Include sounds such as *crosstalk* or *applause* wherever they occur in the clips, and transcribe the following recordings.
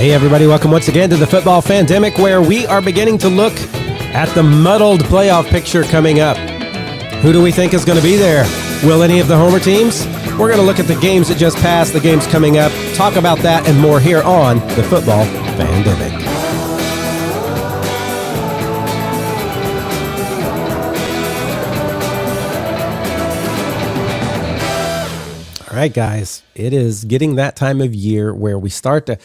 Hey, everybody, welcome once again to the Football Fandemic, where we are beginning to look at the muddled playoff picture coming up. Who do we think is going to be there? Will any of the Homer teams? We're going to look at the games that just passed, the games coming up, talk about that and more here on the Football Fandemic. All right, guys, it is getting that time of year where we start to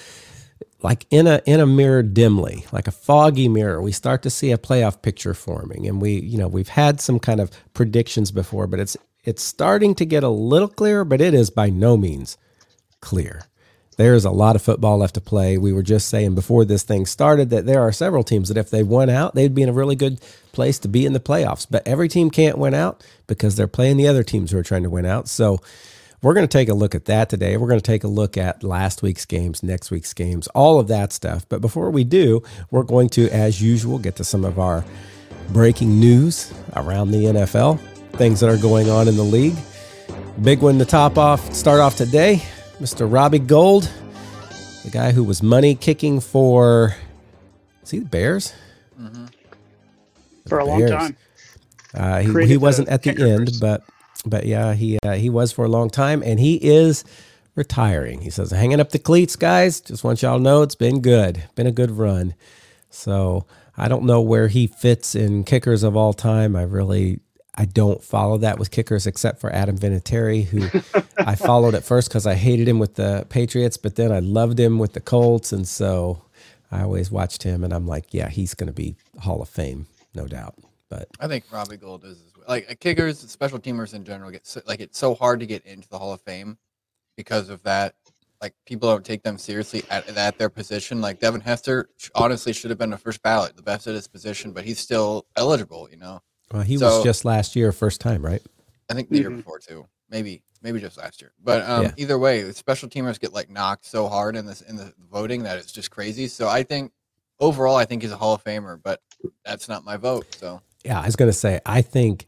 like in a in a mirror dimly like a foggy mirror we start to see a playoff picture forming. And we you know we've had some kind of predictions before but it's it's starting to get a little clearer but it is by no means clear. There's a lot of football left to play. We were just saying before this thing started that there are several teams that if they won out they'd be in a really good place to be in the playoffs. But every team can't win out because they're playing the other teams who are trying to win out. So we're going to take a look at that today. We're going to take a look at last week's games, next week's games, all of that stuff. But before we do, we're going to, as usual, get to some of our breaking news around the NFL, things that are going on in the league. Big one to top off, start off today, Mr. Robbie Gould, the guy who was money kicking for, see the Bears? Mm-hmm. For a Bears. long time. Uh, he, he wasn't at the end, but but yeah, he uh, he was for a long time, and he is retiring. He says, "Hanging up the cleats, guys. Just want y'all to know it's been good, been a good run." So I don't know where he fits in kickers of all time. I really I don't follow that with kickers except for Adam Vinatieri, who *laughs* I followed at first because I hated him with the Patriots, but then I loved him with the Colts, and so I always watched him, and I'm like, yeah, he's going to be Hall of Fame, no doubt. But I think Robbie Gould is as well. Like kickers, special teamers in general get so, like it's so hard to get into the Hall of Fame because of that. Like people don't take them seriously at, at their position. Like Devin Hester honestly should have been a first ballot, the best at his position, but he's still eligible. You know. Well, he so, was just last year, first time, right? I think the mm-hmm. year before too. Maybe, maybe just last year. But um, yeah. either way, special teamers get like knocked so hard in this in the voting that it's just crazy. So I think overall, I think he's a Hall of Famer, but that's not my vote. So yeah, I was going to say, I think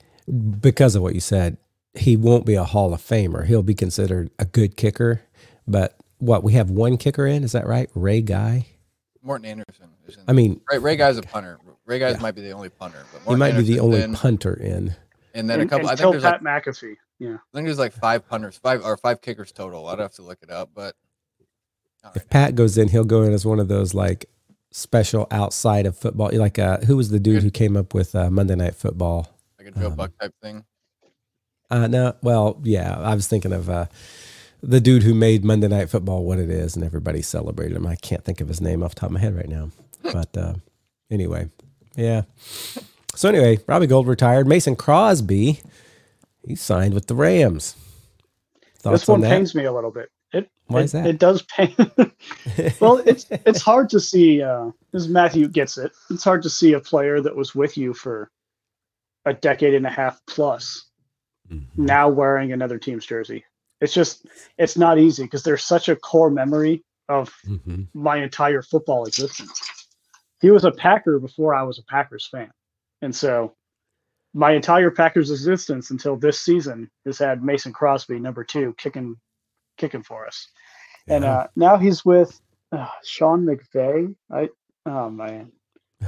because of what you said, he won't be a Hall of Famer. He'll be considered a good kicker. But what we have one kicker in, is that right? Ray Guy. Morten Andersen. I mean, Ray, Ray Guy's a punter. Ray Guy's yeah. might be the only punter. But he might Andersen's be the only in, punter in. And then and, a couple. I think there's Pat like, McAfee. Yeah. I think there's like five punters, five or five kickers total. I'd have to look it up, but. If right. Pat goes in, he'll go in as one of those like special outside of football? Like, uh, who was the dude who came up with uh, Monday Night Football? Like a Joe um, Buck type thing. Uh, no, well, yeah, I was thinking of uh, the dude who made Monday Night Football what it is, and everybody celebrated him. I can't think of his name off the top of my head right now, *laughs* but uh, anyway, yeah. So anyway, Robbie Gould retired. Mason Crosby, he signed with the Rams. Thoughts this one pains me a little bit. It why it, is that? It does pain. *laughs* well, it's it's hard to see. Uh, as Matthew gets it, it's hard to see a player that was with you for a decade and a half plus mm-hmm. now wearing another team's jersey. It's just it's not easy because there's such a core memory of mm-hmm. my entire football existence. He was a Packer before I was a Packers fan, and so my entire Packers existence until this season has had Mason Crosby number two kicking kicking for us. Yeah. And uh, now he's with uh, Sean McVay. I oh man.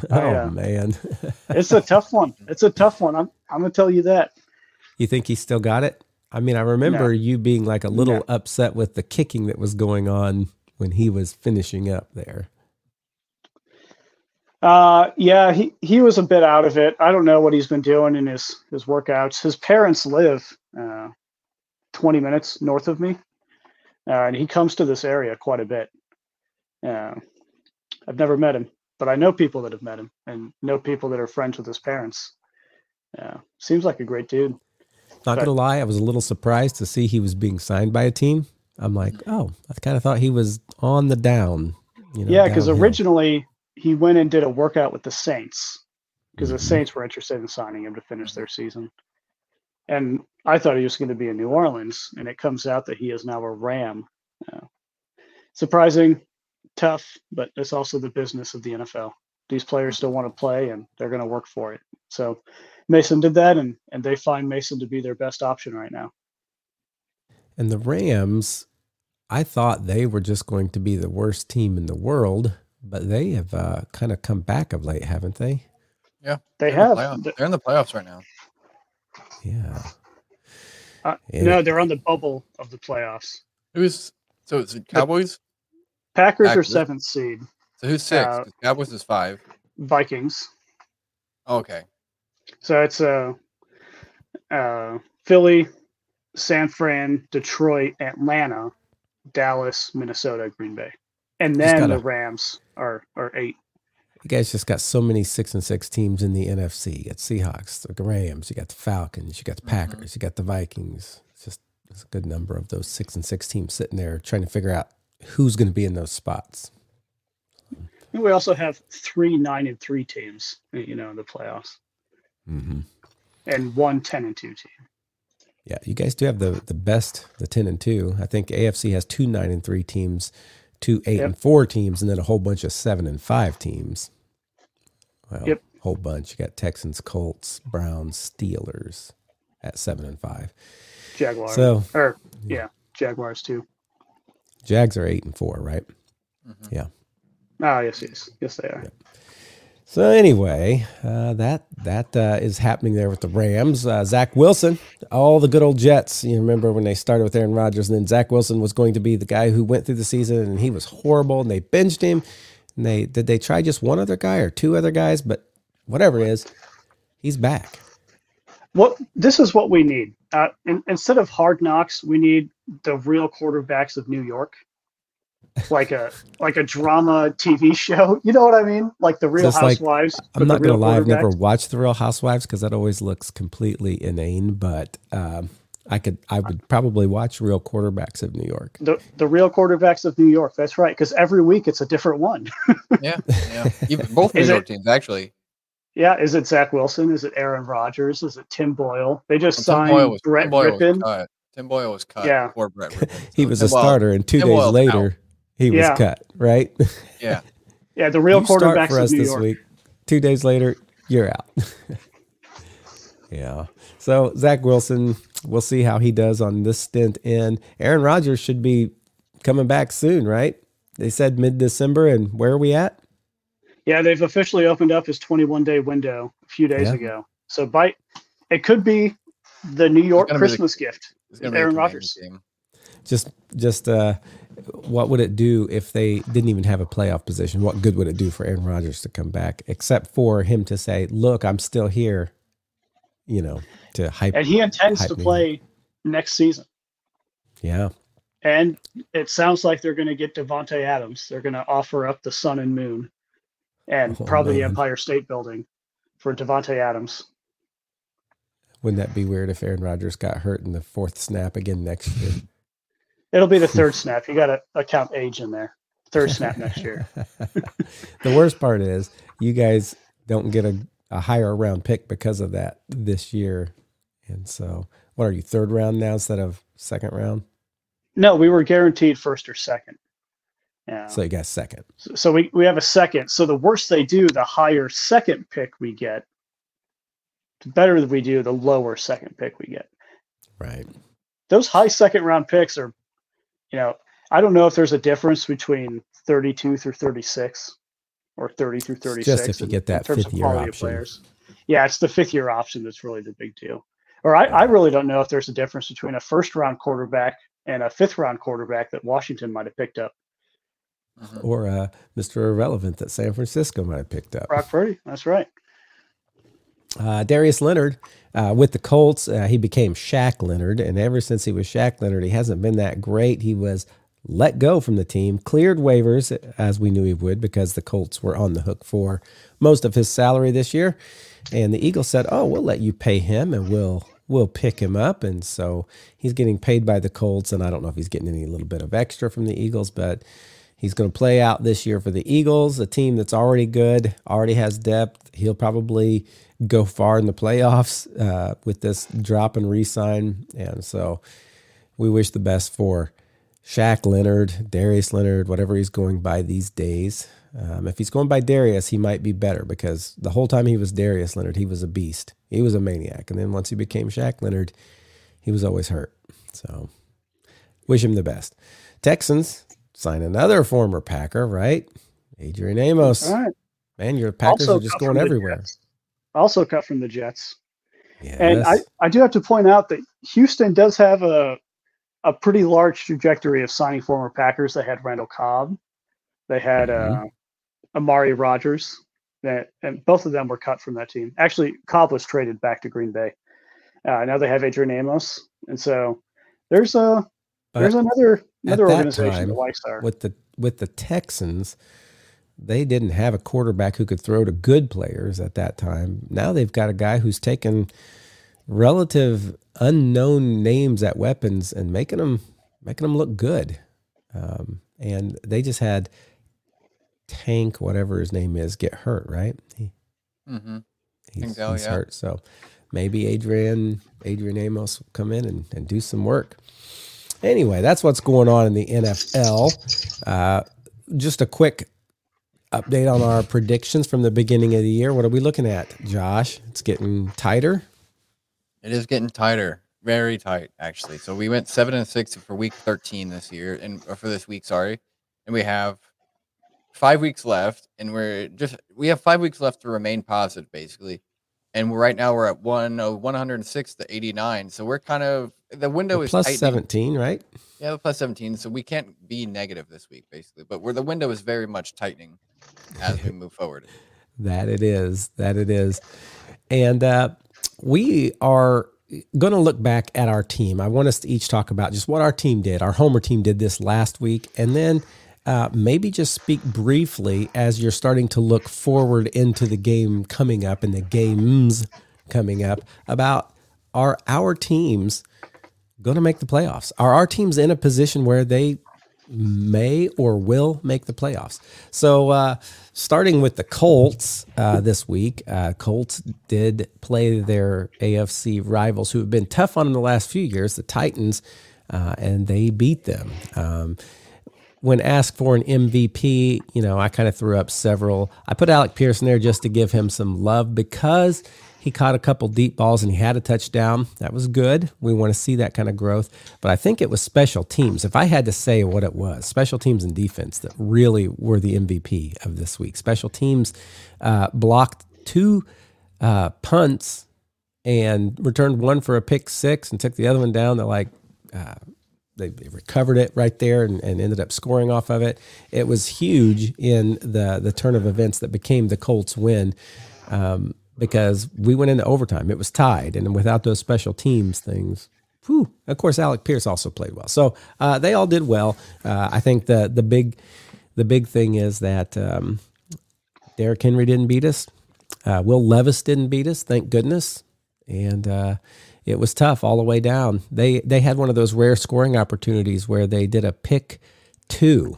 I, *laughs* oh uh, man. *laughs* it's a tough one. It's a tough one. I'm I'm gonna tell you that. You think he still got it? I mean, I remember no. you being like a little no. upset with the kicking that was going on when he was finishing up there. Uh, yeah, he, he was a bit out of it. I don't know what he's been doing in his, his workouts. His parents live uh, 20 minutes north of me uh, and he comes to this area quite a bit. Uh, I've never met him, but I know people that have met him and know people that are friends with his parents. Yeah, seems like a great dude. Not but, gonna lie, I was a little surprised to see he was being signed by a team. I'm like, oh, I kind of thought he was on the down. You know, yeah, because originally he went and did a workout with the Saints because mm-hmm. the Saints were interested in signing him to finish their season. And I thought he was going to be in New Orleans, and it comes out that he is now a Ram. Uh, surprising, tough, but it's also the business of the NFL. These players still want to play, and they're going to work for it. So Mason did that, and and they find Mason to be their best option right now. And the Rams, I thought they were just going to be the worst team in the world, but they have uh, kind of come back of late, haven't they? Yeah, They they're in the have. They're in the playoffs right now. Yeah. Uh, Yeah. No, they're on the bubble of the playoffs. Who's so? Is it Cowboys? Packers are seventh seed. So who's six? Uh, 'Cause Cowboys is five. Vikings. Okay. So it's uh, uh, Philly, San Fran, Detroit, Atlanta, Dallas, Minnesota, Green Bay, and then gotta- the Rams are are eight. You guys just got so many six and six teams in the NFC. You got Seahawks, the Rams, you got the Falcons, you got the Packers, you got the Vikings. It's just it's a good number of those six and six teams sitting there trying to figure out who's going to be in those spots. And we also have three nine and three teams, you know, in the playoffs, Mm-hmm. and one 10 and two team. Yeah, you guys do have the the best, the ten and two. I think AFC has two nine and three teams, two eight Yep. and four teams, and then a whole bunch of seven and five teams. Well, Yep. whole bunch. You got Texans, Colts, Browns, Steelers at seven and five. Jaguars. So or yeah, Jaguars too. Jags are eight and four, right? Mhm. Oh yes, yes, yes they are. So anyway, uh, that that uh, is happening there with the Rams. Uh, Zach Wilson, all the good old Jets. You remember when they started with Aaron Rodgers, and then Zach Wilson was going to be the guy who went through the season, and he was horrible, and they benched him. And they did they try just one other guy or two other guys, but whatever it is, he's back. What this is what we need. Uh, in, instead of hard knocks, we need the real quarterbacks of New York, like a like a drama TV *laughs* show. You know what I mean? Like the Real Just like- Housewives. I'm not gonna real lie, I've never quarterbacks. watched the Real Housewives because that always looks completely inane. But um, I could, I would probably watch Real Quarterbacks of New York. The, the real quarterbacks of New York. That's right. Because every week it's a different one. *laughs* Yeah, yeah. Both New Is York it- teams actually. yeah. Is it Zach Wilson? Is it Aaron Rodgers? Is it Tim Boyle? They just Well, signed Boyle was, Brett Tim Boyle was Rypien. cut. Tim Boyle was cut Yeah. before Brett Rypien. *laughs* He was Tim a Boyle- starter, and two Tim days Boyle's later, he was Yeah. cut. Right? *laughs* Yeah, Yeah, the real You start quarterbacks for of us New this York. week. Two days later, you're out. *laughs* yeah. So Zach Wilson, we'll see how he does on this stint. In Aaron Rodgers should be coming back soon, right? They said mid December, and where are we at? Yeah, they've officially opened up his 21 day window a few days Yeah. ago. So by it could be the New York gonna the- Christmas gift. It's gonna be a Aaron Commanders Rodgers. Just, just uh, what would it do if they didn't even have a playoff position? What good would it do for Aaron Rodgers to come back, except for him to say, "Look, I'm still here," you know, to hype. And he intends to me. play next season. Yeah. And it sounds like they're going to get Davante Adams. They're going to offer up the sun and moon and Oh, probably the. Empire State Building for Davante Adams. Wouldn't that be weird if Aaron Rodgers got hurt in the fourth snap again next year? *laughs* It'll be the third snap. You got to account age in there. Third snap next year. *laughs* the worst part is you guys don't get a, a higher round pick because of that this year. And so, what are you, third round now instead of second round? No, we were guaranteed first or second. Yeah. So, you got second. So- So we, we have a second. So the worse they do, the higher second pick we get. The better we do, the lower second pick we get. Right. Those high second round picks are, you know, I don't know if there's a difference between 32 through 36 or 30 through It's 36. just if you in- get that fifth year option. players. Yeah, it's the fifth year option that's really the big deal. Or I, I really don't know if there's a difference between a first round quarterback and a fifth round quarterback that Washington might have picked up. Mhm. Or uh, Mr. Irrelevant that San Francisco might have picked up. Brock Purdy, that's right. Uh, Darius Leonard uh, with the Colts, uh, he became Shaq Leonard, and ever since he was Shaq Leonard, he hasn't been that great. He was let go from the team, cleared waivers as we knew he would because the Colts were on the hook for most of his salary this year, and the Eagles said, "Oh, we'll let you pay him, and we'll we'll pick him up." And so he's getting paid by the Colts, and I don't know if he's getting any little bit of extra from the Eagles, but He's going to play out this year for the Eagles, a team that's already good, already has depth. He'll probably go far in the playoffs uh, with this drop and re-sign, and so we wish the best for Shaq Leonard, Darius Leonard, whatever he's going by these days. Um, if he's going by Darius, he might be better because the whole time he was Darius Leonard, he was a beast. He was a maniac, and then once he became Shaq Leonard, he was always hurt. So wish him the best. Texans sign another former Packer, right? Adrian Amos. Right. Man, your Packers Also are just going everywhere. Jets. Also cut from the Jets. Yes. And I, I do have to point out that Houston does have a a pretty large trajectory of signing former Packers. They had Randall Cobb, they had Mhm. uh, Amari Rodgers, that and both of them were cut from that team. Actually, Cobb was traded back to Green Bay. Uh, now they have Adrian Amos, and so there's a But there's another another organization time, our with the with the Texans, they didn't have a quarterback who could throw to good players at that time. Now they've got a guy who's taken relative unknown names at weapons and making them making them look good. Um, and they just had Tank, whatever his name is, get hurt. Right? He, Mm-hmm. he's, he's yeah. hurt. So maybe Adrian Adrian Amos will come in and, and do some work. Anyway, that's what's going on in the NFL. Uh, just a quick update on our predictions from the beginning of the year. What are we looking at, Josh? It's getting tighter. It is getting tighter, very tight actually. So we went seven and six for week thirteen this year, and or for this week, sorry, and we have five weeks left, and we're just we have five weeks left to remain positive, basically. And we're, right now we're at one oh, 106 to 89. So we're kind of the window We're is plus tightening. 17, right? Yeah, plus 17. So we can't be negative this week, basically. But where the window is very much tightening as we *laughs* move forward. That it is. That it is. And uh, we are going to look back at our team. I want us to each talk about just what our team did. Our Homer team did this last week. And then uh, maybe just speak briefly as you're starting to look forward into the game coming up and the games coming up about are our teams going to make the playoffs? Are our teams in a position where they may or will make the playoffs. So, uh, starting with the Colts uh, this week, uh, Colts did play their AFC rivals who have been tough on them the last few years, the Titans, uh, and they beat them. Um, when asked for an MVP, you know, I kind of threw up several. I put Alec Pearson there just to give him some love because he caught a couple deep balls and he had a touchdown. That was good. We want to see that kind of growth. But I think it was special teams. If I had to say what it was, special teams and defense that really were the MVP of this week. Special teams uh, blocked two uh, punts and returned one for a pick six and took the other one down. They're like, uh, they, recovered it right there and, and ended up scoring off of it. It was huge in the the turn of events that became the Colts win um, because we went into overtime. It was tied, and without those special teams things. Whew, of course, Alec Pierce also played well, so uh, they all did well. Uh, I think the the big the big thing is that um, Derrick Henry didn't beat us. Uh, Will Levis didn't beat us, thank goodness. And uh, it was tough all the way down. They they had one of those rare scoring opportunities where they did a pick two.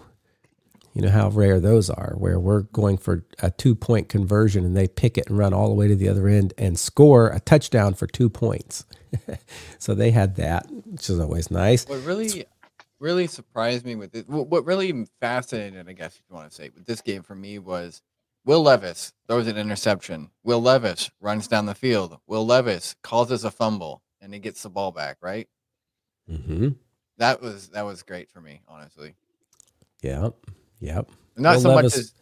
You know how rare those are, where we're going for a two point conversion and they pick it and run all the way to the other end and score a touchdown for two points. *laughs* so they had that, which is always nice. What really, really surprised me with it, what really fascinated, I guess if you want to say, with this game for me was Will Levis throws an interception. Will Levis runs down the field. Will Levis causes a fumble and he gets the ball back. Right. hmm That was that was great for me, honestly. Yep. Yep. Not Will so Levis- much as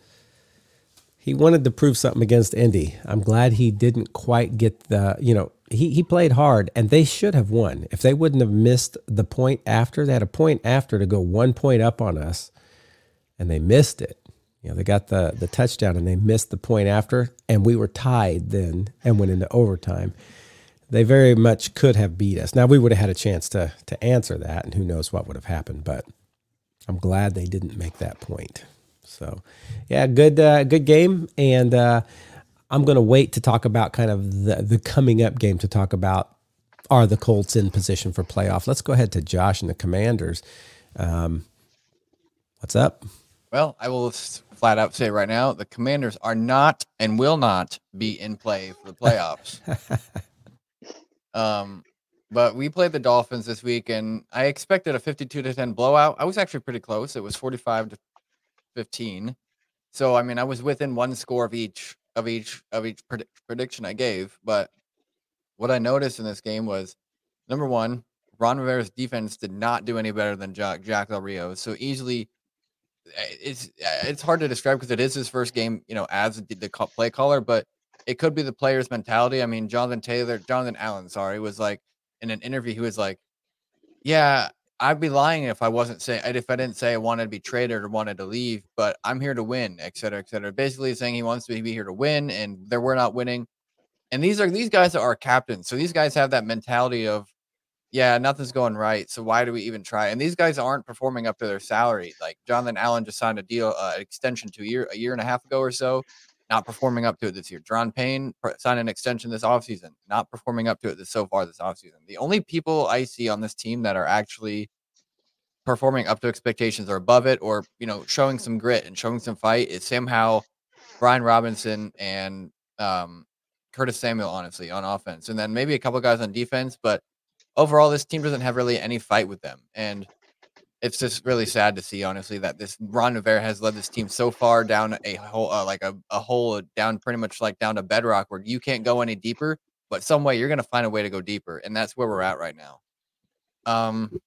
he wanted to prove something against Indy. I'm glad he didn't quite get the, you know, he, he played hard and they should have won. If they wouldn't have missed the point after, they had a point after to go one point up on us and they missed it. You know, they got the the touchdown and they missed the point after and we were tied then and went into overtime. They very much could have beat us. Now we would have had a chance to to answer that and who knows what would have happened, but I'm glad they didn't make that point. So, yeah, good uh, good game, and uh, I'm going to wait to talk about kind of the the coming up game to talk about are the Colts in position for playoff. Let's go ahead to Josh and the Commanders. Um, what's up? well, I will flat out say right now, the Commanders are not and will not be in play for the playoffs. *laughs* Um, but we played the Dolphins this week, and I expected a 52 to 10 blowout. I was actually pretty close. It was 45 to 15. So I mean, I was within one score of each of each of each predict- prediction I gave. But what I noticed in this game was number one, Ron Rivera's defense did not do any better than Jack, Jack Del Rio. So easily, eh, it's eh, it's hard to describe because it is his first game, you know, as the, the play caller. But it could be the player's mentality. I mean, Jonathan Taylor, Jonathan Allen, sorry, was like in an interview, he was like, "Yeah, I'd be lying if I wasn't saying if I didn't say I wanted to be traded or wanted to leave, but I'm here to win, et cetera, et cetera. Basically saying he wants to be here to win, and there we're not winning. And these are these guys are our captains, so these guys have that mentality of, yeah, nothing's going right, so why do we even try? And these guys aren't performing up to their salary. Like Jonathan Allen just signed a deal, uh, extension to a year a year and a half ago or so, not performing up to it this year. Daron Payne signed an extension this offseason, not performing up to it this, so far this offseason. The only people I see on this team that are actually performing up to expectations or above it, or you know, showing some grit and showing some fight is Sam Howell, Brian Robinson, and um, Curtis Samuel, honestly, on offense, and then maybe a couple guys on defense. But overall, this team doesn't have really any fight with them, and it's just really sad to see, honestly, that this Ron Rivera has led this team so far down a hole, uh, like a, a hole down, pretty much like down to bedrock, where you can't go any deeper. But some way you're going to find a way to go deeper, and that's where we're at right now. Um,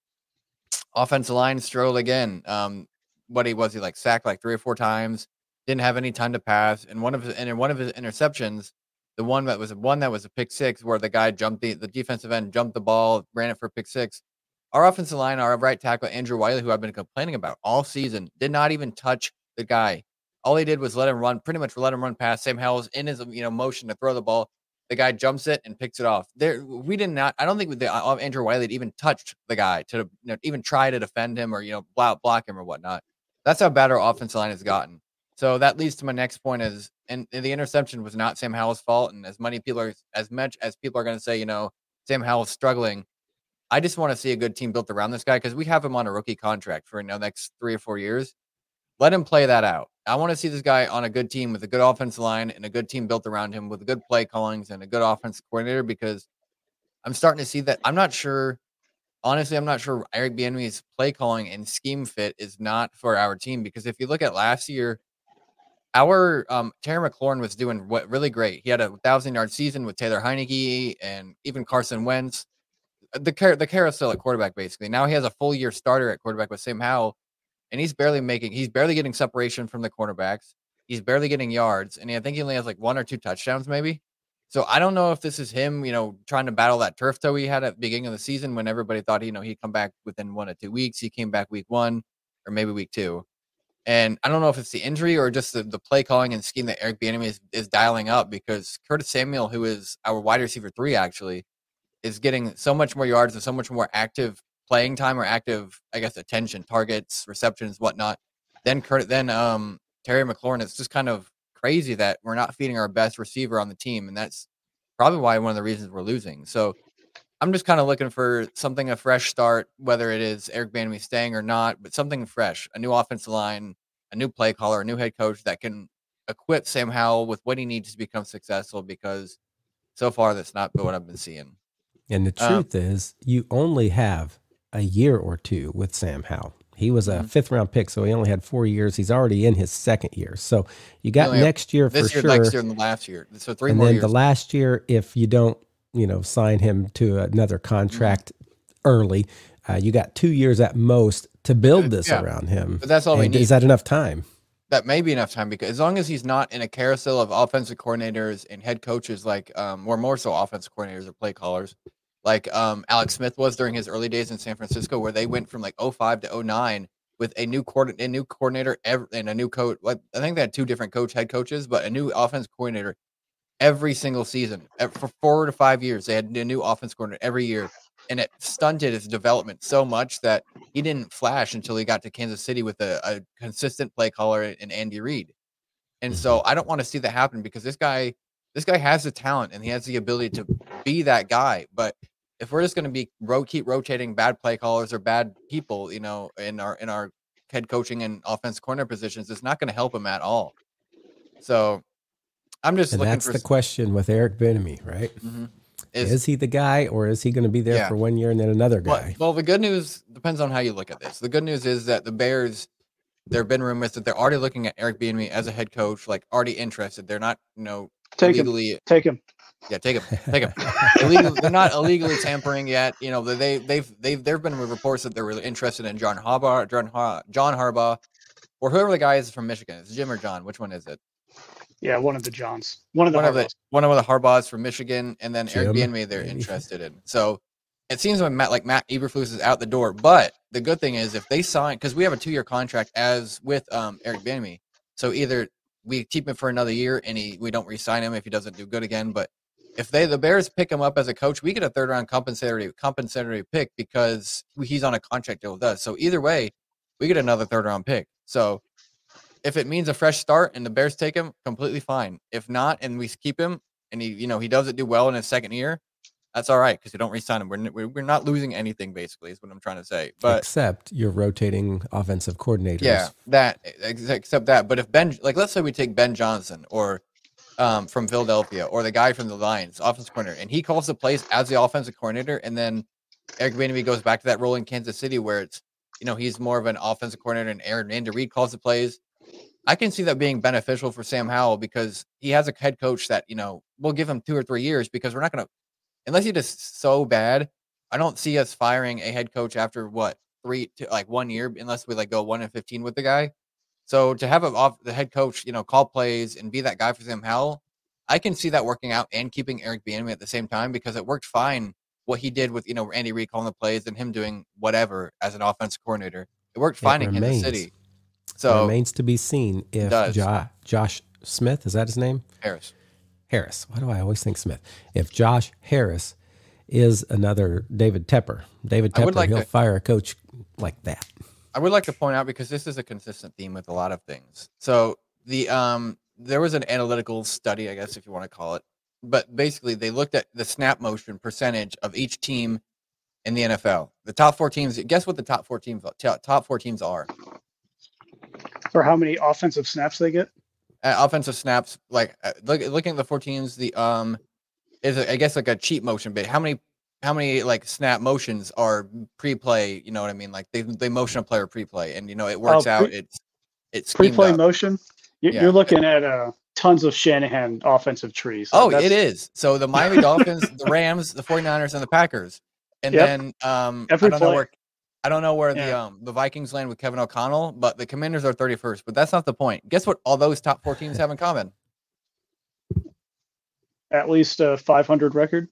offensive line struggled again. Um, what he was he like sacked like three or four times, didn't have any time to pass, and one of his and in one of his interceptions, the one that was one that was a pick six, where the guy jumped the the defensive end jumped the ball, ran it for pick six. Our offensive line, our right tackle Andrew Wylie, who I've been complaining about all season, did not even touch the guy. All he did was let him run, pretty much let him run past. Sam Howell's in his you know motion to throw the ball. The guy jumps it and picks it off. There, we did not. I don't think the, uh, Andrew Wylie even touched the guy to you know, even try to defend him or you know block, block him or whatnot. That's how bad our offensive line has gotten. So that leads to my next point is, and the interception was not Sam Howell's fault. And as many people are, as much as people are going to say, you know, Sam Howell's struggling, I just want to see a good team built around this guy because we have him on a rookie contract for the next three or four years. Let him play that out. I want to see this guy on a good team with a good offensive line and a good team built around him with good play callings and a good offense coordinator because I'm starting to see that. I'm not sure. Honestly, I'm not sure Eric Bieniemy's play calling and scheme fit is not for our team because if you look at last year, our um, Terry McLaurin was doing what really great. He had a thousand yard season with Taylor Heinicke and even Carson Wentz the car- the carousel at quarterback basically. Now he has a full year starter at quarterback with Sam Howell, and he's barely making he's barely getting separation from the cornerbacks. He's barely getting yards, and I think he only has like one or two touchdowns maybe. So I don't know if this is him, you know, trying to battle that turf toe he had at the beginning of the season when everybody thought, you know, he'd come back within one or two weeks. He came back week one or maybe week two. And I don't know if it's the injury or just the, the play calling and scheme that Eric Bieniemy is, is dialing up because Curtis Samuel, who is our wide receiver three, actually, is getting so much more yards and so much more active playing time or active, I guess, attention, targets, receptions, whatnot. Then then um, Terry McLaurin. It's just kind of crazy that we're not feeding our best receiver on the team, and that's probably why one of the reasons we're losing. So I'm just kind of looking for something a fresh start, whether it is Eric Bieniemy staying or not, but something fresh, a new offensive line, a new play caller, a new head coach that can equip Sam Howell with what he needs to become successful. Because so far, that's not what I've been seeing. And the um, truth um, is, you only have a year or two with Sam Howell. He was a mm-hmm. fifth round pick, so he only had four years. He's already in his second year. So you got next year this for year, sure. Next year and the last year. So three and more then years. the last year, if you don't, you know, sign him to another contract mm-hmm. early, uh, you got two years at most to build this yeah. around him. But that's all and we need. Is that enough time? That may be enough time because as long as he's not in a carousel of offensive coordinators and head coaches, like um, or more so offensive coordinators or play callers, like um, Alex Smith was during his early days in San Francisco, where they went from like 05 to 09 with a new coordinator, a new coordinator and a new coach. Like I think they had two different coach head coaches, but a new offense coordinator every single season for four to five years. They had a new offense coordinator every year, and it stunted his development so much that he didn't flash until he got to Kansas City with a, a consistent play caller in Andy Reid. And so mm-hmm. I don't want to see that happen because this guy, this guy has the talent and he has the ability to be that guy, but if we're just going to be ro- keep rotating bad play callers or bad people, you know, in our in our head coaching and offense corner positions, it's not going to help him at all. So I'm just and looking that's for the question with Eric Bieniemy, right? Mm-hmm. Is, is, he the guy, or is he going to be there yeah. for one year and then another guy? Well, well, the good news depends on how you look at this. The good news is that the Bears, there have been rumors that they're already looking at Eric Bieniemy as a head coach, like already interested. They're not, you know, take legally, him. Take him. Yeah, take them. *laughs* Take them. Illegal, they're not illegally tampering yet. You know, they they've they've there have been reports that they're really interested in John Harbaugh, John Har- John Harbaugh, or whoever the guy is from Michigan. It's Jim or John. Which one is it? Yeah, one of the Johns. One of the one of the Harbaughs. one of the Harbaughs from Michigan, and then Eric Jim, Bieniemy they're interested in. So it seems like Matt like Matt Eberflus is out the door. But the good thing is if they sign because we have a two year contract as with um Eric Bieniemy, so either we keep him for another year and he we don't re-sign him if he doesn't do good again. But if they the Bears pick him up as a coach, we get a third round compensatory compensatory pick because he's on a contract deal with us. So either way, we get another third round pick. So if it means a fresh start and the Bears take him, completely fine. If not, and we keep him and he you know he doesn't do well in his second year, that's all right because we don't re-sign him. We're, we're we're not losing anything basically is what I'm trying to say. But Except you're rotating offensive coordinators. yeah, that except that. But if Ben, like, let's say we take Ben Johnson or um, from Philadelphia or the guy from the Lions, offensive coordinator, and he calls the plays as the offensive coordinator, and then Eric Bieniemy goes back to that role in Kansas City where it's you know he's more of an offensive coordinator, and Aaron Andy Reid calls the plays. I can see that being beneficial for Sam Howell because he has a head coach that you know we'll give him two or three years because we're not going to unless he does so bad. I don't see us firing a head coach after what three to like one year unless we like go one and fifteen with the guy. So to have a off the head coach, you know, call plays and be that guy for Sam Howell, I can see that working out and keeping Eric Bieniemy at the same time because it worked fine. What he did with you know Andy Reid calling the plays and him doing whatever as an offensive coordinator, it worked It fine in Kansas. City. It So remains to be seen if jo- Josh Smith, is that his name? Harris, Harris. Why do I always think Smith? If Josh Harris is another David Tepper, David Tepper, like he'll to- fire a coach like that. I would like to point out because this is a consistent theme with a lot of things. So the um there was an analytical study, I guess if you want to call it, but basically they looked at the snap motion percentage of each team in the NFL. The top four teams. Guess what the top four teams top top four teams are? For how many offensive snaps they get? Uh, offensive snaps. Like uh, look, looking at the four teams, the um is I guess like a cheat motion bit. How many how many like snap motions are pre-play? You know what I mean? Like they they motion a player pre-play, and you know it works pre- out. It's it's Pre-play up. motion. You- Yeah. You're looking at uh, tons of Shanahan offensive trees. Oh, it is. So the Miami Dolphins, the Rams, the 49ers, and the Packers. And Yep. then um Every I don't know where I don't know where the um the Vikings land with Kevin O'Connell, but the Commanders are 31st. But that's not the point. Guess what all those top four teams have in common? At least a 500 record.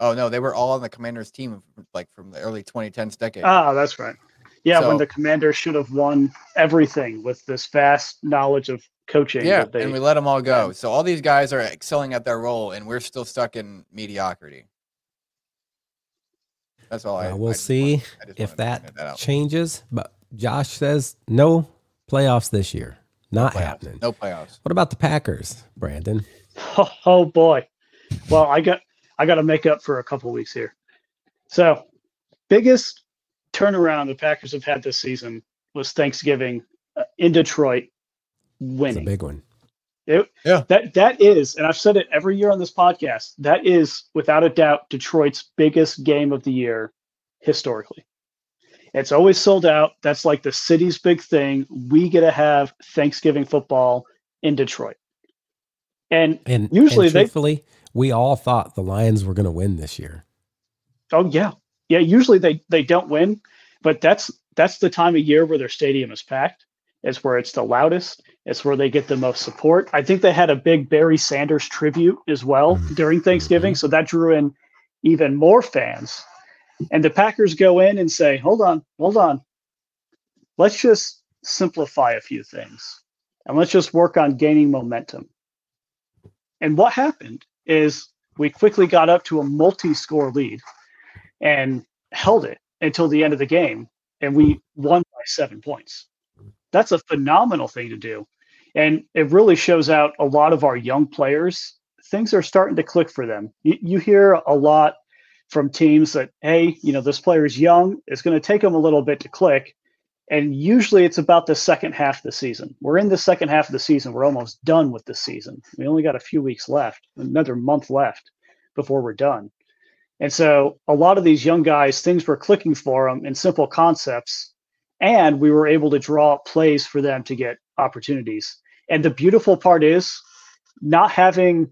Oh no, they were all on the Commanders team like from the early 2010s decade. Ah, that's right. Yeah, So- when the commander should have won everything with this vast knowledge of coaching. yeah, that they, and we let them all go. So all these guys are excelling at their role, and we're still stuck in mediocrity. That's all I. Uh, I we'll just see wanted- I if wanted to that changes. But Josh says no playoffs this year. Not Playoffs. happening. No playoffs. What about the Packers, Brandon? Oh, *laughs* oh boy. Well, I got I got to make up for a couple weeks here. So, biggest turnaround the Packers have had this season was Thanksgiving uh, in Detroit winning. It's a winning. big one. That that is, and I've said it every year on this podcast. That is without a doubt Detroit's biggest game of the year historically. It's always sold out. That's like the city's big thing. We get to have Thanksgiving football in Detroit. And And Usually and they- truthfully, we all thought the Lions were going to win this year. Oh yeah, yeah. Usually they they don't win, but that's that's the time of year where their stadium is packed. It's where it's the loudest. It's where they get the most support. I think they had a big Barry Sanders tribute as well Mhm. during Thanksgiving, so that drew in even more fans. And the Packers go in and say, "Hold on, hold on. Let's just simplify a few things, and let's just work on gaining momentum." And what happened is we quickly got up to a multi-score lead and held it until the end of the game and we won by seven points that's a phenomenal thing to do. And it really shows out a lot of our young players. Things are starting to click for them. You, you hear a lot from teams that hey you know this player is young. It's going to take them a little bit to click. And usually it's about the second half of the season. We're in the second half of the season. We're almost done with the season. We only got a few weeks left another month left before we're done. And so a lot of these young guys, things were clicking for them in simple concepts, and we were able to draw up plays for them to get opportunities. And the beautiful part is not having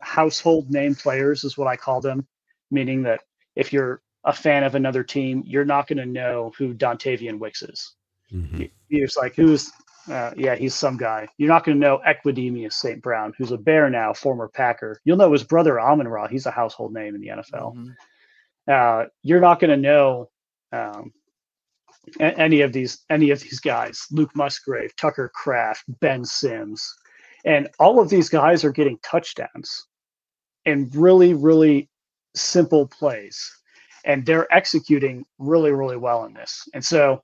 household name players is what I call them, meaning that if you're a fan of another team, you're not going to know who Dontayvion Wicks is. Mm-hmm. You're just like, who's, uh, yeah, he's some guy. You're not going to know Equanimeous St. Brown, who's a Bear now, former Packer. You'll know his brother Amon Ra. He's a household name in the NFL. Mm-hmm. Uh, you're not going to know um, any of these any of these guys. Luke Musgrave, Tucker Kraft, Ben Sims, and all of these guys are getting touchdowns and really, really simple plays. And they're executing really, really well in this. And so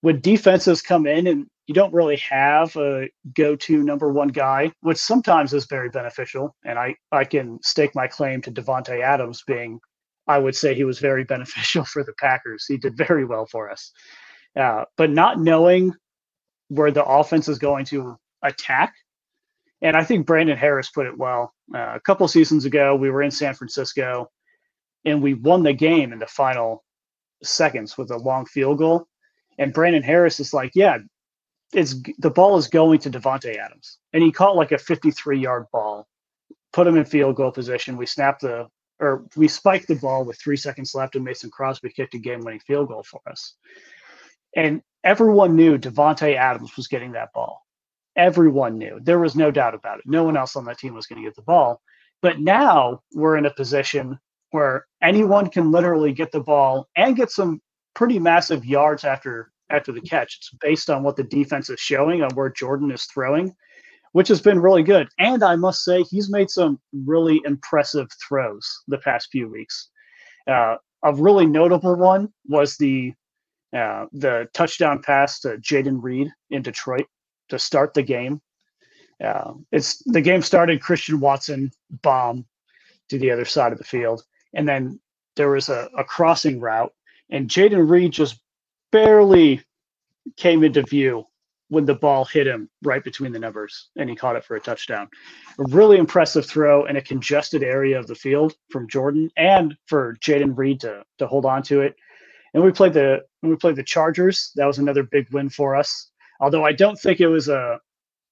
when defenses come in and you don't really have a go-to number one guy, which sometimes is very beneficial. And I, I can stake my claim to Davante Adams being, I would say he was very beneficial for the Packers. He did very well for us. Uh, but not knowing where the offense is going to attack and I think Brandon Harris put it well. Uh, a couple seasons ago, we were in San Francisco and we won the game in the final seconds with a long field goal. And Brandon Harris is like, yeah, it's the ball is going to Davante Adams. And he caught like a 53 yard ball, put him in field goal position. We snapped the or we spiked the ball with three seconds left and Mason Crosby kicked a game winning field goal for us. And everyone knew Davante Adams was getting that ball everyone knew. There was no doubt about it. No one else on that team was going to get the ball. But now we're in a position where anyone can literally get the ball and get some pretty massive yards after after the catch. It's based on what the defense is showing on where Jordan is throwing, which has been really good. And I must say, he's made some really impressive throws the past few weeks. Uh, a really notable one was the uh, the touchdown pass to Jayden Reed in Detroit to start the game. Uh, it's the game started. Christian Watson bomb to the other side of the field, and then there was a, a crossing route, and Jayden Reed just barely came into view when the ball hit him right between the numbers, and he caught it for a touchdown. A really impressive throw in a congested area of the field from Jordan, and for Jayden Reed to to hold on to it. And we played the we played the Chargers. That was another big win for us. Although I don't think it was a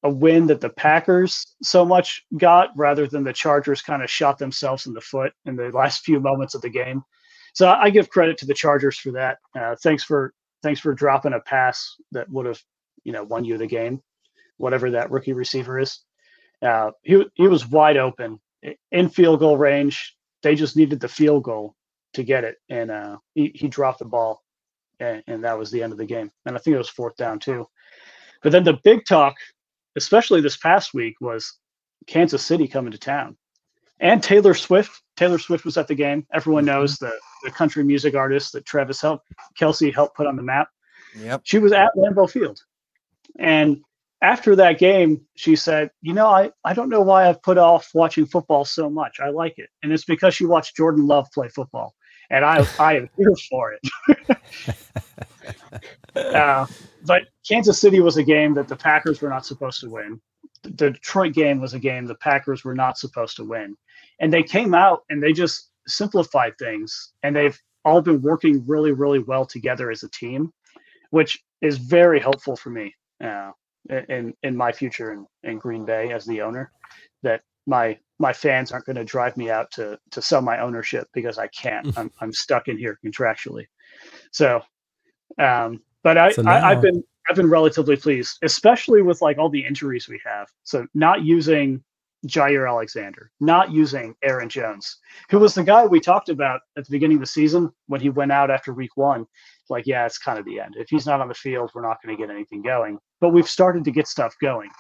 a win that the Packers so much got rather than the Chargers kind of shot themselves in the foot in the last few moments of the game. So I give credit to the Chargers for that. Uh, thanks for thanks for dropping a pass that would have you know won you the game, whatever that rookie receiver is. Uh, he he was wide open in field goal range. They just needed the field goal to get it, and uh, he he dropped the ball, and, and that was the end of the game. And I think it was fourth down too. But then the big talk, especially this past week, was Kansas City coming to town. And Taylor Swift. Taylor Swift was at the game. Everyone knows the, the country music artist that Travis helped, Kelce helped put on the map. Yep. She was at Lambeau Field. And after that game, she said, You know, I, I don't know why I've put off watching football so much. I like it. And it's because she watched Jordan Love play football. And I, *laughs* I am here for it. *laughs* uh, but Kansas City was a game that the Packers were not supposed to win. The Detroit game was a game the Packers were not supposed to win. And they came out and they just simplified things. And they've all been working really, really well together as a team, which is very helpful for me uh, in in my future in, in Green Bay as the owner. That my my fans aren't going to drive me out to to sell my ownership because I can't. *laughs* I'm I'm stuck in here contractually. So um, but I, so now, I, have been I've been relatively pleased, especially with like all the injuries we have. So not using Jaire Alexander, not using Aaron Jones, who was the guy we talked about at the beginning of the season when he went out after week one. Like, yeah, it's kind of the end. If he's not on the field, we're not going to get anything going. But we've started to get stuff going.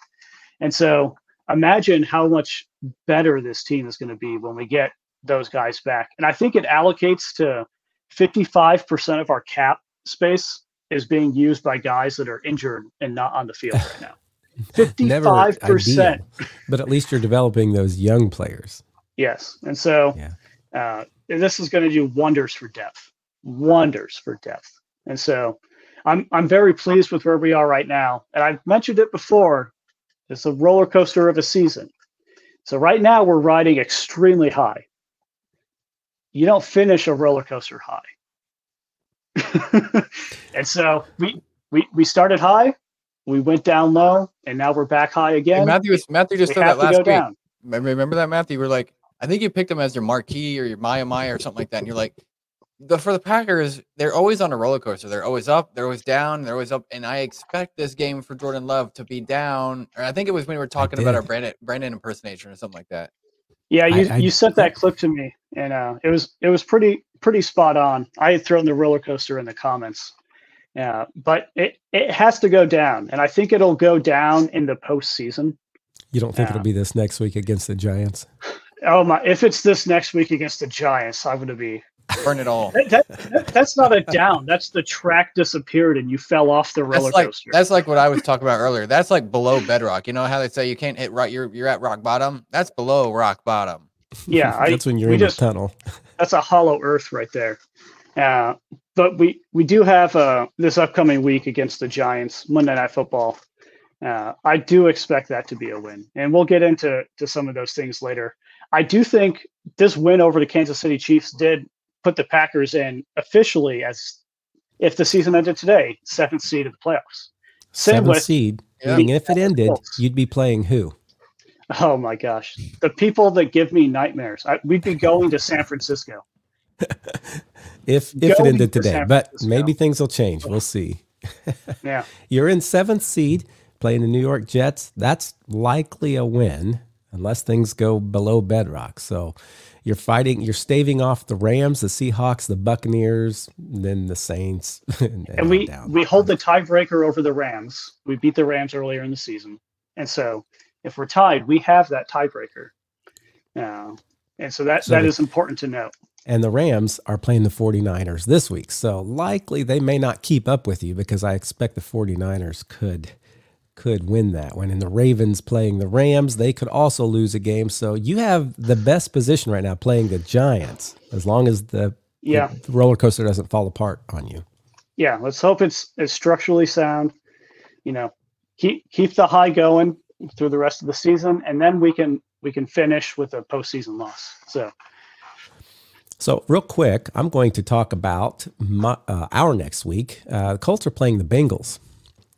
And so imagine how much better this team is going to be when we get those guys back. And I think it allocates to 55% of our cap space is being used by guys that are injured and not on the field right now. *laughs* 55%. but at least you're developing those young players. Yes. And so yeah. uh, this is going to do wonders for depth, wonders for depth. And so I'm, I'm very pleased with where we are right now. And I've mentioned it before. It's a roller coaster of a season. So right now we're riding extremely high. You don't finish a roller coaster high. *laughs* and so we, we we started high, we went down low, and now we're back high again. Matthew was, Matthew just we said that last week. Down. Remember that, Matthew? We're like, I think you picked them as your marquee or your Maya Maya or something like that. And you're like, the for the Packers, they're always on a roller coaster. They're always up, they're always down, they're always up. And I expect this game for Jordan Love to be down. Or I think it was when we were talking about our Brandon Brandon impersonation or something like that. Yeah, you, I, I, you sent that clip to me, and uh, it was it was pretty pretty spot on. I had thrown the roller coaster in the comments. Yeah, but it, it has to go down, and I think it'll go down in the postseason. You don't think it'll be this next week against the Giants? Oh my! If it's this next week against the Giants, I'm going to be burn it all. That, that, that's not a down. That's the track disappeared and you fell off the roller that's like, coaster. That's like what I was talking about earlier. That's like below bedrock. You know how they say you can't hit right. You're you're at rock bottom. That's below rock bottom. Yeah, *laughs* that's I, when you're in just, the tunnel. That's a hollow earth right there. Uh, but we we do have uh, this upcoming week against the Giants Monday Night Football. Uh, I do expect that to be a win, and we'll get into to some of those things later. I do think this win over the Kansas City Chiefs did put the Packers in officially as if the season ended today, seventh seed of the playoffs. Seventh with, seed. Yeah. Meaning if it ended, you'd be playing who? Oh my gosh, the people that give me nightmares. I, we'd be going to San Francisco. *laughs* if if it ended today, but maybe things will change. We'll see. *laughs* yeah, you're in seventh seed playing the New York Jets. That's likely a win unless things go below bedrock. So you're fighting, you're staving off the Rams, the Seahawks, the Buccaneers, then the Saints. *laughs* and, and we down. we hold the tiebreaker over the Rams. We beat the Rams earlier in the season, and so if we're tied, we have that tiebreaker. Uh, and so that so that the, is important to note. And the Rams are playing the 49ers this week. So likely they may not keep up with you because I expect the 49ers could could win that one. And the Ravens playing the Rams, they could also lose a game. So you have the best position right now playing the Giants, as long as the, yeah. the roller coaster doesn't fall apart on you. Yeah, let's hope it's it's structurally sound. You know, keep keep the high going through the rest of the season, and then we can we can finish with a postseason loss. So. So, real quick, I'm going to talk about my, uh, our next week. Uh, the Colts are playing the Bengals.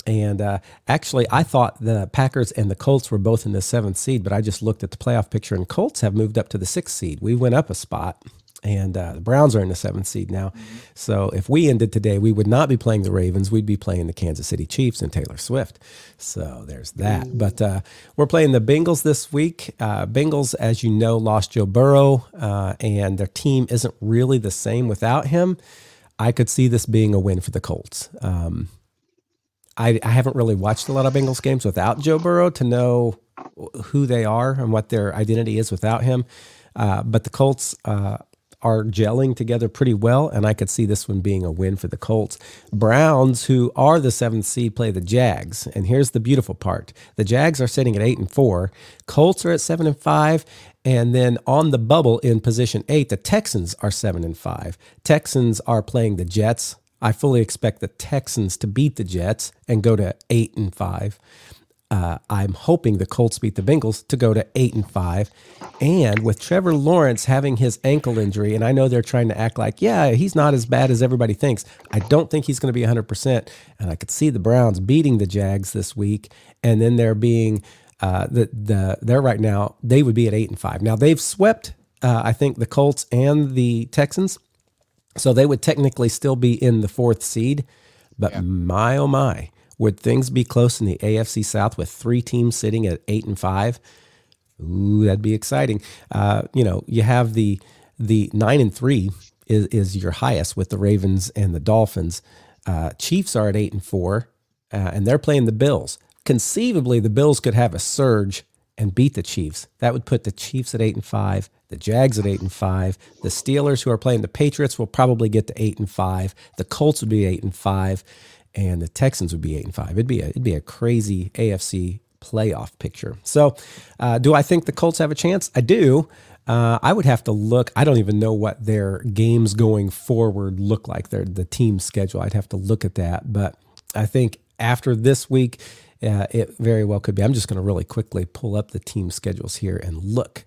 And uh, actually, I thought the Packers and the Colts were both in the seventh seed, but I just looked at the playoff picture, and Colts have moved up to the sixth seed. We went up a spot, and uh, the Browns are in the seventh seed now. Mm-hmm. So if we ended today, we would not be playing the Ravens. We'd be playing the Kansas City Chiefs and Taylor Swift. So there's that. Mm-hmm. But uh, we're playing the Bengals this week. Uh, Bengals, as you know, lost Joe Burrow, uh, and their team isn't really the same without him. I could see this being a win for the Colts. Um, I, I haven't really watched a lot of Bengals games without Joe Burrow to know who they are and what their identity is without him. Uh, but the Colts uh, are gelling together pretty well, and I could see this one being a win for the Colts. Browns, who are the seventh seed, play the Jags, and here's the beautiful part: the Jags are sitting at eight and four, Colts are at seven and five, and then on the bubble in position eight, the Texans are seven and five. Texans are playing the Jets I fully expect the Texans to beat the Jets and go to eight and five. Uh, I'm hoping the Colts beat the Bengals to go to eight and five. And with Trevor Lawrence having his ankle injury, and I know they're trying to act like, yeah, he's not as bad as everybody thinks. I don't think he's going to be 100%. And I could see the Browns beating the Jags this week. And then they're being, uh, the, the, they're right now, they would be at eight and five. Now they've swept, uh, I think, the Colts and the Texans. So they would technically still be in the fourth seed, but yeah. my oh my, would things be close in the AFC South with three teams sitting at eight and five? Ooh, that'd be exciting. Uh, you know, you have the the nine and three is is your highest with the Ravens and the Dolphins. Uh, Chiefs are at eight and four, uh, and they're playing the Bills. Conceivably, the Bills could have a surge and beat the Chiefs. That would put the Chiefs at eight and five, the Jags at eight and five. The Steelers, who are playing the Patriots, will probably get to eight and five. The Colts would be eight and five, and the Texans would be eight and five. It'd be a, it'd be a crazy AFC playoff picture. So, uh, do I think the Colts have a chance? I do. Uh, I would have to look. I don't even know what their games going forward look like. Their the team schedule. I'd have to look at that. But I think after this week, uh, it very well could be. I'm just going to really quickly pull up the team schedules here and look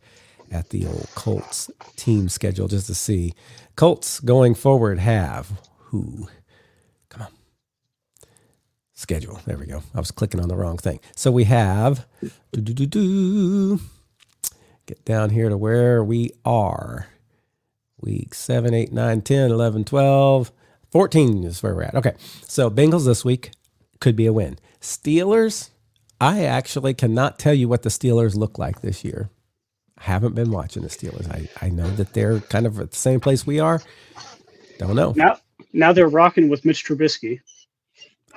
at the old Colts team schedule just to see. Colts going forward have who? Come on. Schedule. There we go. I was clicking on the wrong thing. So we have. Do do get down here to where we are. Week 7, 8, 9, 10, 11, 12, 14 is where we're at. Okay. So Bengals this week could be a win. Steelers, I actually cannot tell you what the Steelers look like this year. I haven't been watching the Steelers. I, I know that they're kind of at the same place we are. Don't know. Now, now they're rocking with Mitch Trubisky.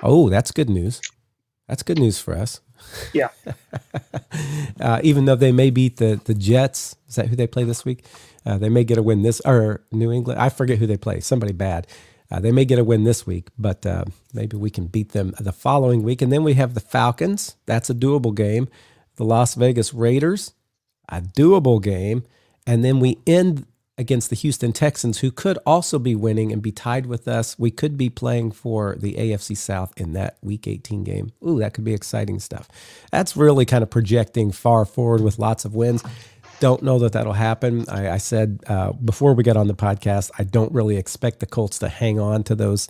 Oh, that's good news. That's good news for us. Yeah. *laughs* uh, even though they may beat the the Jets, is that who they play this week? Uh, they may get a win this or New England. I forget who they play. Somebody bad. Uh, they may get a win this week, but uh, maybe we can beat them the following week. And then we have the Falcons. That's a doable game. The Las Vegas Raiders, a doable game. And then we end against the Houston Texans, who could also be winning and be tied with us. We could be playing for the AFC South in that Week 18 game. Ooh, that could be exciting stuff. That's really kind of projecting far forward with lots of wins. Don't know that that'll happen. I, I said uh, before we got on the podcast, I don't really expect the Colts to hang on to those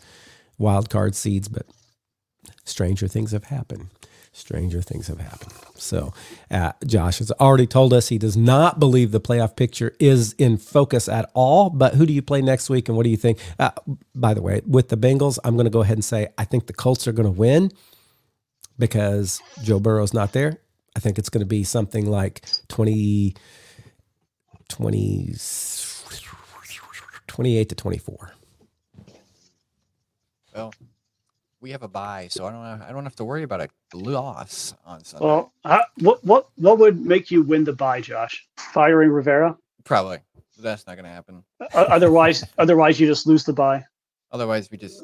wild card seeds, but stranger things have happened stranger things have happened. So, uh, Josh has already told us he does not believe the playoff picture is in focus at all. But who do you play next week, and what do you think? Uh, by the way, with the Bengals, I'm going to go ahead and say I think the Colts are going to win because Joe Burrow's not there. I think it's going to be something like 20, 20 28 to 24. Well, we have a bye, so I don't have, I don't have to worry about a loss on Sunday. Well, uh, what what what would make you win the bye, Josh? Firing Rivera? Probably. That's not going to happen. Uh, otherwise, *laughs* otherwise you just lose the bye. Otherwise, we just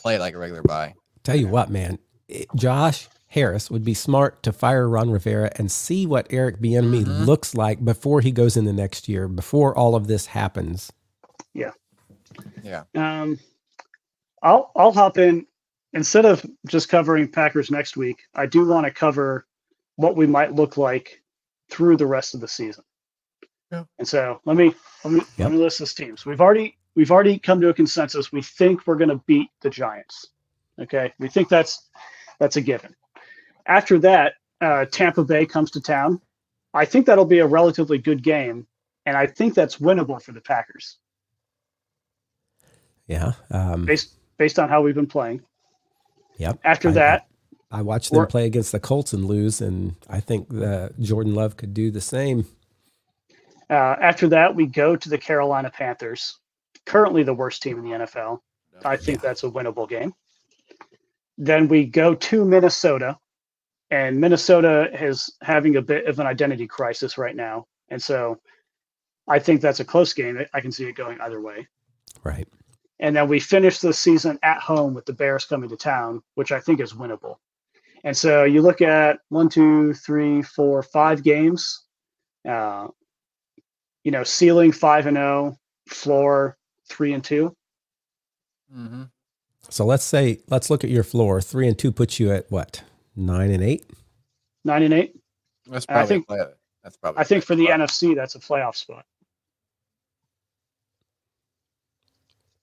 play it like a regular bye. Tell you what, man, it- Josh Harris would be smart to fire Ron Rivera and see what Eric Bieniemy Mhm. looks like before he goes in the next year, before all of this happens. Yeah. Yeah. Um, I'll I'll hop in instead of just covering Packers next week. I do want to cover what we might look like through the rest of the season. Yeah. And so let me let me Yep. let me list those teams. We've already we've already come to a consensus. We think we're going to beat the Giants. Okay, we think that's that's a given. After that, uh, Tampa Bay comes to town. I think that'll be a relatively good game, and I think that's winnable for the Packers Yeah. Um, based based on how we've been playing. yep. After I- that, I watched them play against the Colts and lose, and I think that Jordan Love could do the same. uh, after that, we go to the Carolina Panthers, currently the worst team in the NFL. I think that's a winnable game. Then we go to Minnesota, and Minnesota is having a bit of an identity crisis right now, and so I think that's a close game. I can see it going either way. Right. And then we finish the season at home with the Bears coming to town, which I think is winnable. And so you look at one, two, three, four, five games. Uh, you know, ceiling five and zero, floor three and two. Mm-hmm. So let's say let's look at your floor. Three and two puts you at what? Nine and eight. Nine and eight. That's I probably think- that's probably. I think for the play. NFC, that's a playoff spot.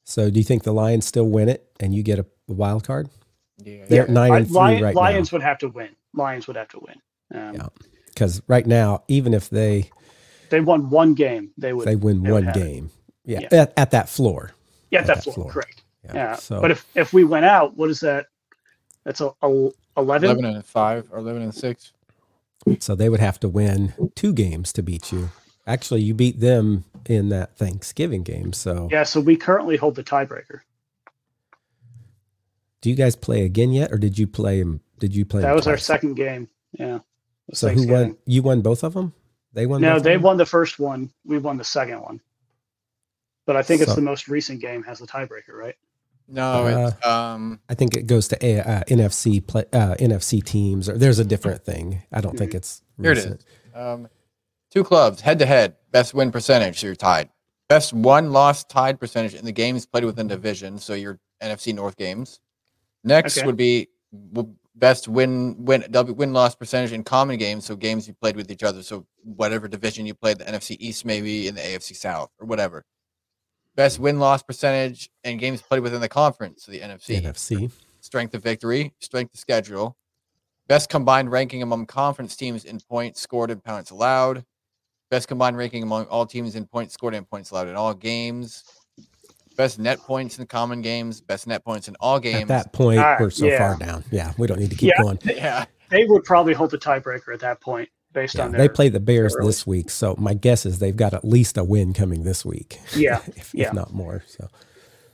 So do you think the Lions still win it and you get a, a wild card? Yeah, They're yeah. nine and three Lion- right Lions would have to win. Lions would have to win. Um, Yeah. Because right now, even if they They won one game. They would. they win they one have game, yeah, Yeah. At, at that floor, yeah, at that's that floor, floor. correct. yeah. Yeah. So But if if we went out, what is that? That's a, a eleven. eleven and five or eleven and six. so they would have to win two games to beat you. Actually, you beat them in that Thanksgiving game. So Yeah. So we currently hold the tiebreaker. do you guys play again yet, or did you play? Did you play? That them was our second game. Yeah. So who won? You won both of them. They won. No, they won the first one. We won the second one. But I think it's the most recent game has the tiebreaker, right? No, it's um. I think it goes to A- uh, NFC play, uh, NFC teams, or there's a different thing. I don't think it's Here it recent. is. Um, two clubs head to head. Best win percentage. So you're tied. Best one loss tied percentage in the games played within division. So your NFC North games. Next Okay. would be best win win win loss percentage in common games. So games you played with each other. So whatever division you played, the NFC East maybe in the AFC South or whatever. Best win loss percentage and games played within the conference. So the NFC NFC. strength of victory, strength of schedule, best combined ranking among conference teams in points scored and points allowed, best combined ranking among all teams in points scored and points allowed in all games. Best net points in common games, best net points in all games. At that point, Ah, we're so yeah. far down. Yeah, we don't need to keep Yeah. going. *laughs* yeah. They would probably hold the tiebreaker at that point based Yeah, on their, they play the Bears this week, so my guess is they've got at least a win coming this week, *laughs* Yeah. if, Yeah. if not more. So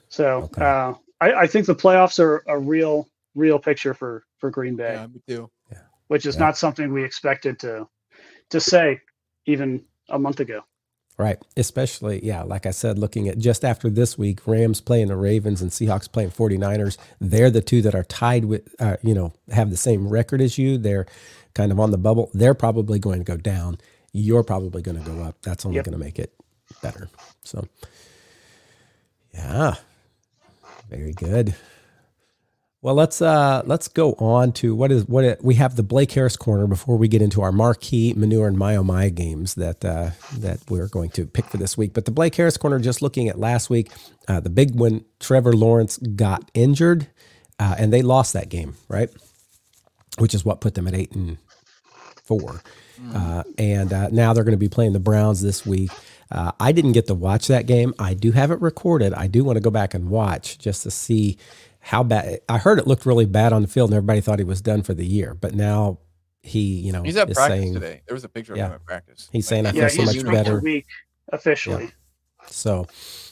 So Okay. uh, I, I think the playoffs are a real, real picture for for Green Bay, Yeah, me too. which is Yeah. not something we expected to to say even a month ago. Right. Especially, yeah, like I said, looking at just after this week, Rams playing the Ravens and Seahawks playing 49ers. They're the two that are tied with, uh, you know, have the same record as you. They're kind of on the bubble. They're probably going to go down. You're probably going to go up. That's only Yep. going to make it better. So, yeah, very good. Well, let's uh let's go on to what is what it, we have the Blake Harris corner before we get into our marquee manure and my oh my games that uh, that we're going to pick for this week. But the Blake Harris corner, just looking at last week, uh, the big one, Trevor Lawrence got injured, uh, and they lost that game, right? Which is what put them at eight and four. Uh, and uh, now they're going to be playing the Browns this week. Uh, I didn't get to watch that game. I do have it recorded. I do want to go back and watch just to see how bad. I heard it looked really bad on the field, and everybody thought he was done for the year. But now he, you know, He's at is practice saying today. There was a picture of him at practice. He's saying, I Like, feel so much better. week officially. So,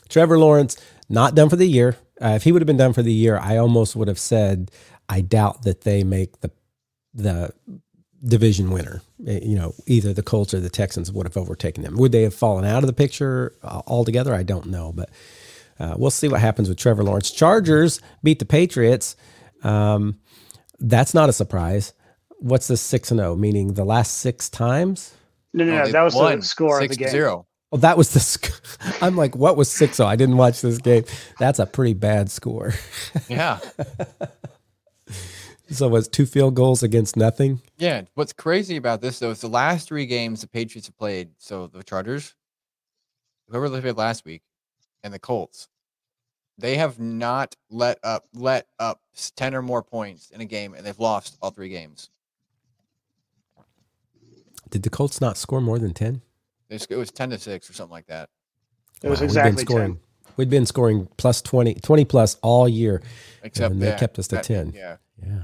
Trevor Lawrence not done for the year. Uh, if he would have been done for the year, I almost would have said I doubt that they make the the division winner. Eh, You know, either the Colts or the Texans would have overtaken them. Would they have fallen out of the picture uh, altogether? I don't know, but uh, we'll see what happens with Trevor Lawrence. Chargers beat the Patriots. Um, that's not a surprise. What's the six and zero? Meaning the last six times. No, no, No, no. That was won the score of the game. Zero. Oh, that was the. Sc- *laughs* I'm like, what was six? Oh, I didn't watch this game. That's a pretty bad score. *laughs* Yeah. So it was two field goals against nothing. Yeah. What's crazy about this though is the last three games the Patriots have played. So the Chargers, whoever they played last week, and the Colts, they have not let up let up ten or more points in a game, and they've lost all three games. Did the Colts not score more than ten? It was ten to six or something like that. It was Wow, exactly We've been scoring. 10. We'd been scoring plus 20, 20 plus all year. Except And they yeah, kept us to that- 10. Yeah. Yeah.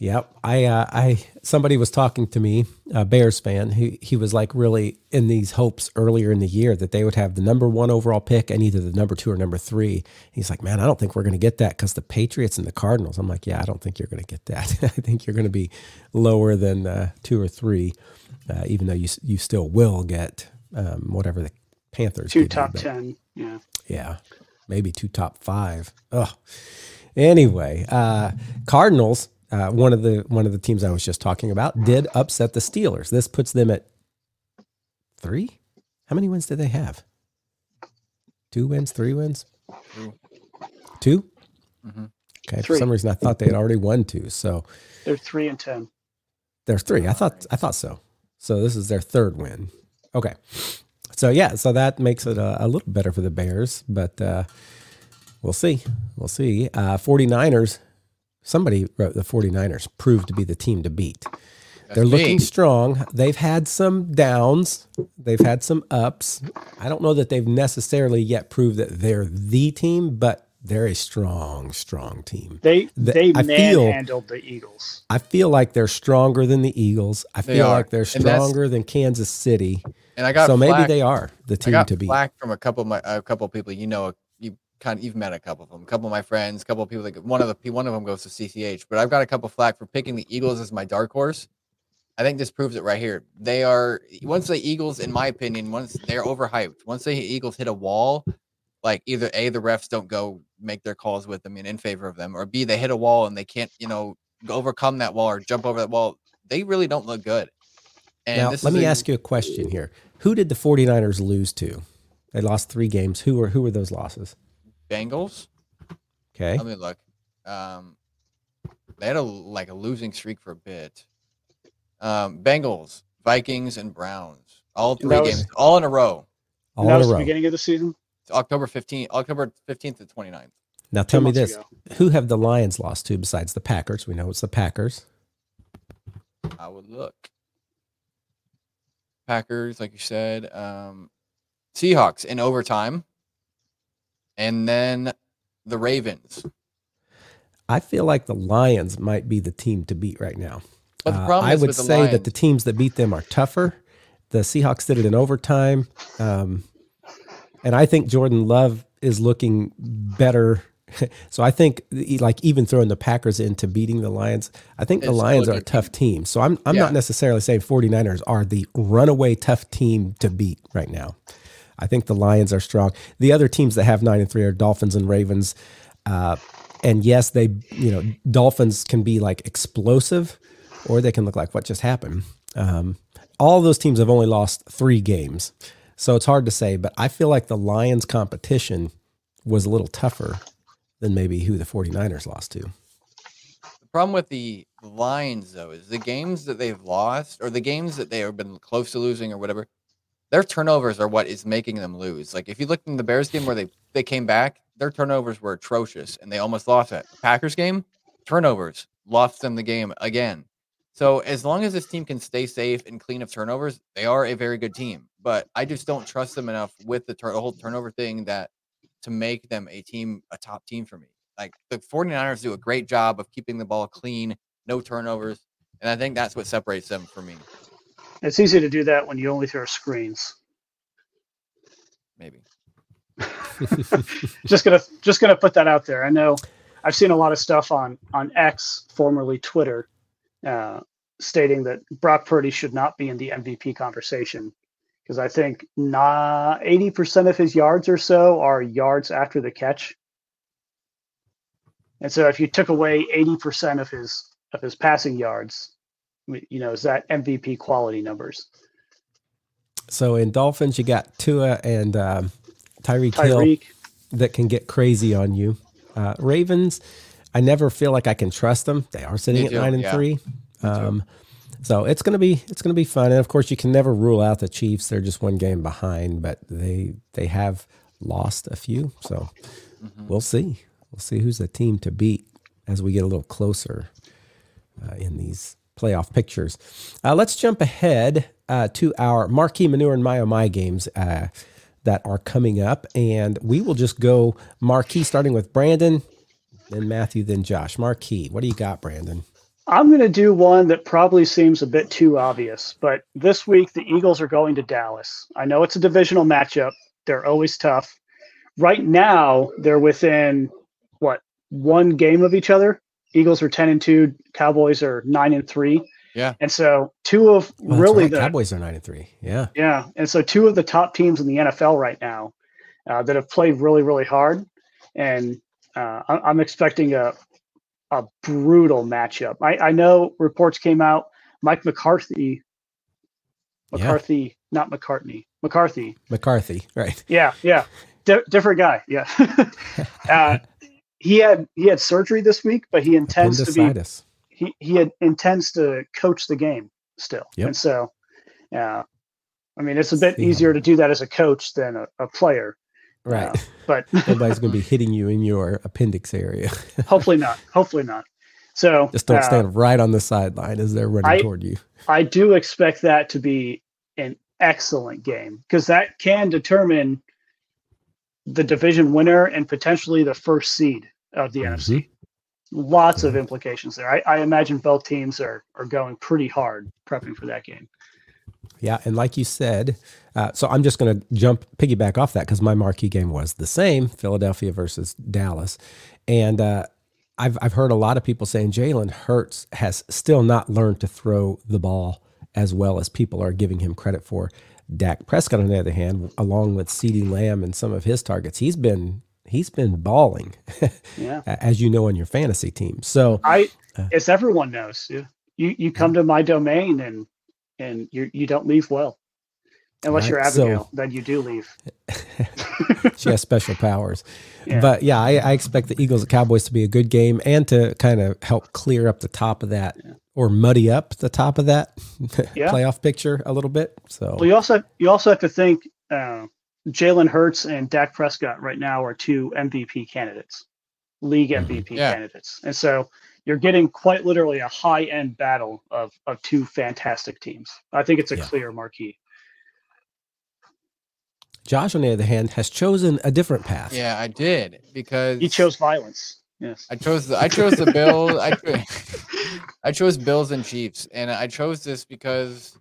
Yep. I, uh, I, somebody was talking to me, a Bears fan, who he was like really in these hopes earlier in the year that they would have the number one overall pick and either the number two or number three. He's like, man, I don't think we're going to get that because the Patriots and the Cardinals. I'm like, yeah, I don't think you're going to get that. *laughs* I think you're going to be lower than uh, two or three, uh, even though you you still will get um, whatever the Panthers Two top but- ten. Yeah. yeah, maybe two top five. Oh, anyway, uh, Cardinals. Uh, one of the one of the teams I was just talking about did upset the Steelers. This puts them at three. How many wins did they have? Two wins, three wins, Two. 2 Mhm. Okay. For some reason, I thought they had already won two. So They're three and ten. there's three. I thought I thought so. So this is their third win. Okay. So yeah, so that makes it a, a little better for the Bears, but uh, we'll see. We'll see. Uh, 49ers, somebody wrote the 49ers proved to be the team to beat. That's They're looking me. strong. They've had some downs, they've had some ups. I don't know that they've necessarily yet proved that they're the team, but they're a strong, strong team. They The- they I feel- manhandled the Eagles. I feel like they're stronger than the Eagles. I They feel are. like they're stronger than Kansas City. And I got So maybe they are the I team got to beat. flack from a couple of my a couple of people you know you kind of you've met a couple of them a couple of my friends a couple of people like one of the one of them goes to CCH but I've got a couple of flack for picking the Eagles as my dark horse. I think this proves it right here. They are once the Eagles, in my opinion, once they're overhyped. Once the Eagles hit a wall, like either a the refs don't go make their calls with them and in favor of them, or b they hit a wall and they can't you know overcome that wall or jump over that wall. They really don't look good. And now, this let me a- ask you a question here. Who did the 49ers lose to? They lost three games. Who were who were those losses? Bengals. Okay. Let me look. Um, they had a like a losing streak for a bit. Um, Bengals, Vikings, and Browns. All three was- games, all in a row. All that in was a the row. beginning of the season. It's October 15th, October 15th to 29th. Now tell me this. ago. Who have the Lions lost to besides the Packers? We know it's the Packers. I would look. Packers, like you said, um, Seahawks in overtime, and then the Ravens. I feel like the Lions might be the team to beat right now. But the Uh, problem I would the say Lions, that the teams that beat them are tougher. The Seahawks did it in overtime. Um, and I think Jordan Love is looking better. *laughs* so I think like even throwing the Packers into beating the Lions, I think the It's still Lions are a tough team. So I'm I'm Yeah. not necessarily saying 49ers are the runaway tough team to beat right now. I think the Lions are strong. The other teams that have 9 and 3 are Dolphins and Ravens. Uh, and yes, they, you know, Dolphins can be like explosive or they can look like what just happened. Um, all those teams have only lost three games. So it's hard to say, but I feel like the Lions competition was a little tougher than maybe who the 49ers lost to. The problem with the Lions, though, is the games that they've lost or the games that they have been close to losing or whatever, their turnovers are what is making them lose. Like if you looked in the Bears game where they, they came back, their turnovers were atrocious and they almost lost it. Packers game, turnovers lost them the game again. So as long as this team can stay safe and clean of turnovers, they are a very good team. But I just don't trust them enough with the, tur- the whole turnover thing that to make them a team, a top team for me. Like the 49ers do a great job of keeping the ball clean, no turnovers. And I think that's what separates them from me, It's easy to do that when you only throw screens. maybe. just gonna just gonna put that out there. I know I've seen a lot of stuff on on X, formerly Twitter, uh, stating that Brock Purdy should not be in the MVP conversation because I think eighty percent of his yards or so are yards after the catch, and so if you took away eighty percent of his of his passing yards, you know, is that MVP quality numbers? So in Dolphins, you got Tua and um, Tyreek Hill that can get crazy on you. Uh, Ravens, I never feel like I can trust them. They are sitting at nine and yeah. three. Um, so it's gonna be it's gonna be fun. And of course, you can never rule out the Chiefs. They're just one game behind, but they they have lost a few. So Mm-hmm. we'll see. We'll see who's the team to beat as we get a little closer uh, in these playoff pictures. Uh, let's jump ahead uh, to our marquee manure and my my games uh, that are coming up, and we will just go marquee starting with Brandon, then Matthew, then Josh. Marquee, what do you got, Brandon? I'm going to do one that probably seems a bit too obvious, but this week the Eagles are going to Dallas. I know it's a divisional matchup. They're always tough. Right now, they're within what one game of each other. Eagles are 10 and 2, Cowboys are 9 and 3. Yeah. And so, two of Well, really right, the Cowboys are nine and three. Yeah, yeah, and so two of the top teams in the NFL right now uh, that have played really, really hard, and uh, I- I'm expecting a a brutal matchup. I, I know reports came out. Mike McCarthy, Yeah. McCarthy, not McCartney, McCarthy. McCarthy, right? Yeah, yeah, Di- different guy. Yeah, *laughs* uh, he had he had surgery this week, but he intends to be he he had, intends to coach the game still, Yep. and so, yeah, I mean it's a bit See easier to do that as a coach than a, a player, Right. uh, *laughs* but Nobody's going to be *laughs* hitting you in your appendix area. *laughs* hopefully not. Hopefully not. So Just don't uh, stand right on the sideline as they're running I- toward you. I do expect that to be an excellent game because that can determine the division winner and potentially the first seed of the Mhm. NFC. Lots of implications there. I, I imagine both teams are are going pretty hard prepping for that game. Yeah, and like you said, uh, so I'm just going to jump piggyback off that because my marquee game was the same: Philadelphia versus Dallas, and uh, I've I've heard a lot of people saying Jalen Hurts has still not learned to throw the ball as well as people are giving him credit for. Dak Prescott, on the other hand, along with CeeDee Lamb and some of his targets, he's been he's been balling, *laughs* Yeah. as you know on your fantasy team. So I Uh. as everyone knows, you you, come to my domain and and you you don't leave well. Unless you're Right, so- then you do leave. *laughs* she has special powers. Yeah. But yeah, I, I expect the Eagles and Cowboys to be a good game and to kind of help clear up the top of that or muddy up the top of that *laughs* Yeah. playoff picture a little bit. So Well, you also you also have to think uh, Jalen Hurts and Dak Prescott right now are two MVP candidates, league. MVP Yeah. candidates, and so you're getting quite literally a high end battle of of two fantastic teams. I think it's a Yeah. clear marquee. Josh, on the other hand, has chosen a different path. Yeah, I did because He chose violence. I chose the I chose the Bills. I cho- *laughs* I chose Bills and Chiefs, and I chose this because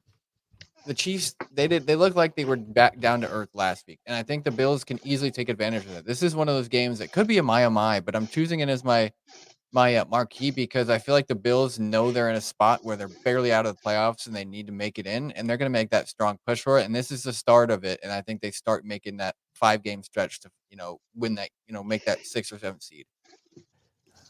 the Chiefs they did they looked like they were back down to earth last week, and I think the Bills can easily take advantage of that. This is one of those games that could be a my oh my, but I'm choosing it as my my uh, marquee because I feel like the Bills know they're in a spot where they're barely out of the playoffs and they need to make it in, and they're going to make that strong push for it. And this is the start of it, and I think they start making that five game stretch to you know win that you know make that six or seven seed.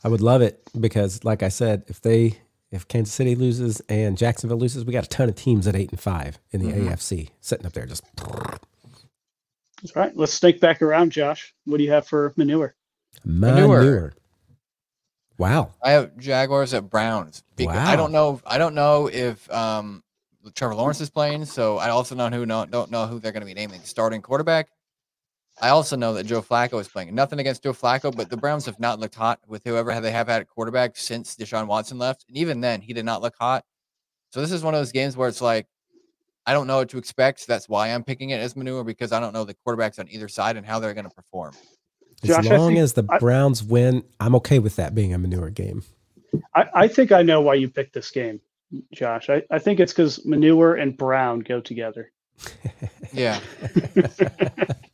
I would love it because, like I said, if they if Kansas City loses and Jacksonville loses, we got a ton of teams at eight and five in the Mhm. AFC sitting up there. Just That's right. Let's snake back around, Josh. What do you have for manure? manure. Manure. Wow. I have Jaguars at Browns. Because I don't know. I don't know if um, Trevor Lawrence is playing. So I also don't know who know, don't know who they're going to be naming starting quarterback. I also know that Joe Flacco is playing. Nothing against Joe Flacco, but the Browns have not looked hot with whoever they have had at quarterback since Deshaun Watson left, and even then he did not look hot. So this is one of those games where it's like I don't know what to expect. That's why I'm picking it as manure because I don't know the quarterbacks on either side and how they're going to perform. As Josh, long think- as the I- Browns win, I'm okay with that being a manure game. I, I think I know why you picked this game, Josh. I, I think it's because manure and brown go together. Yeah, *laughs* *laughs*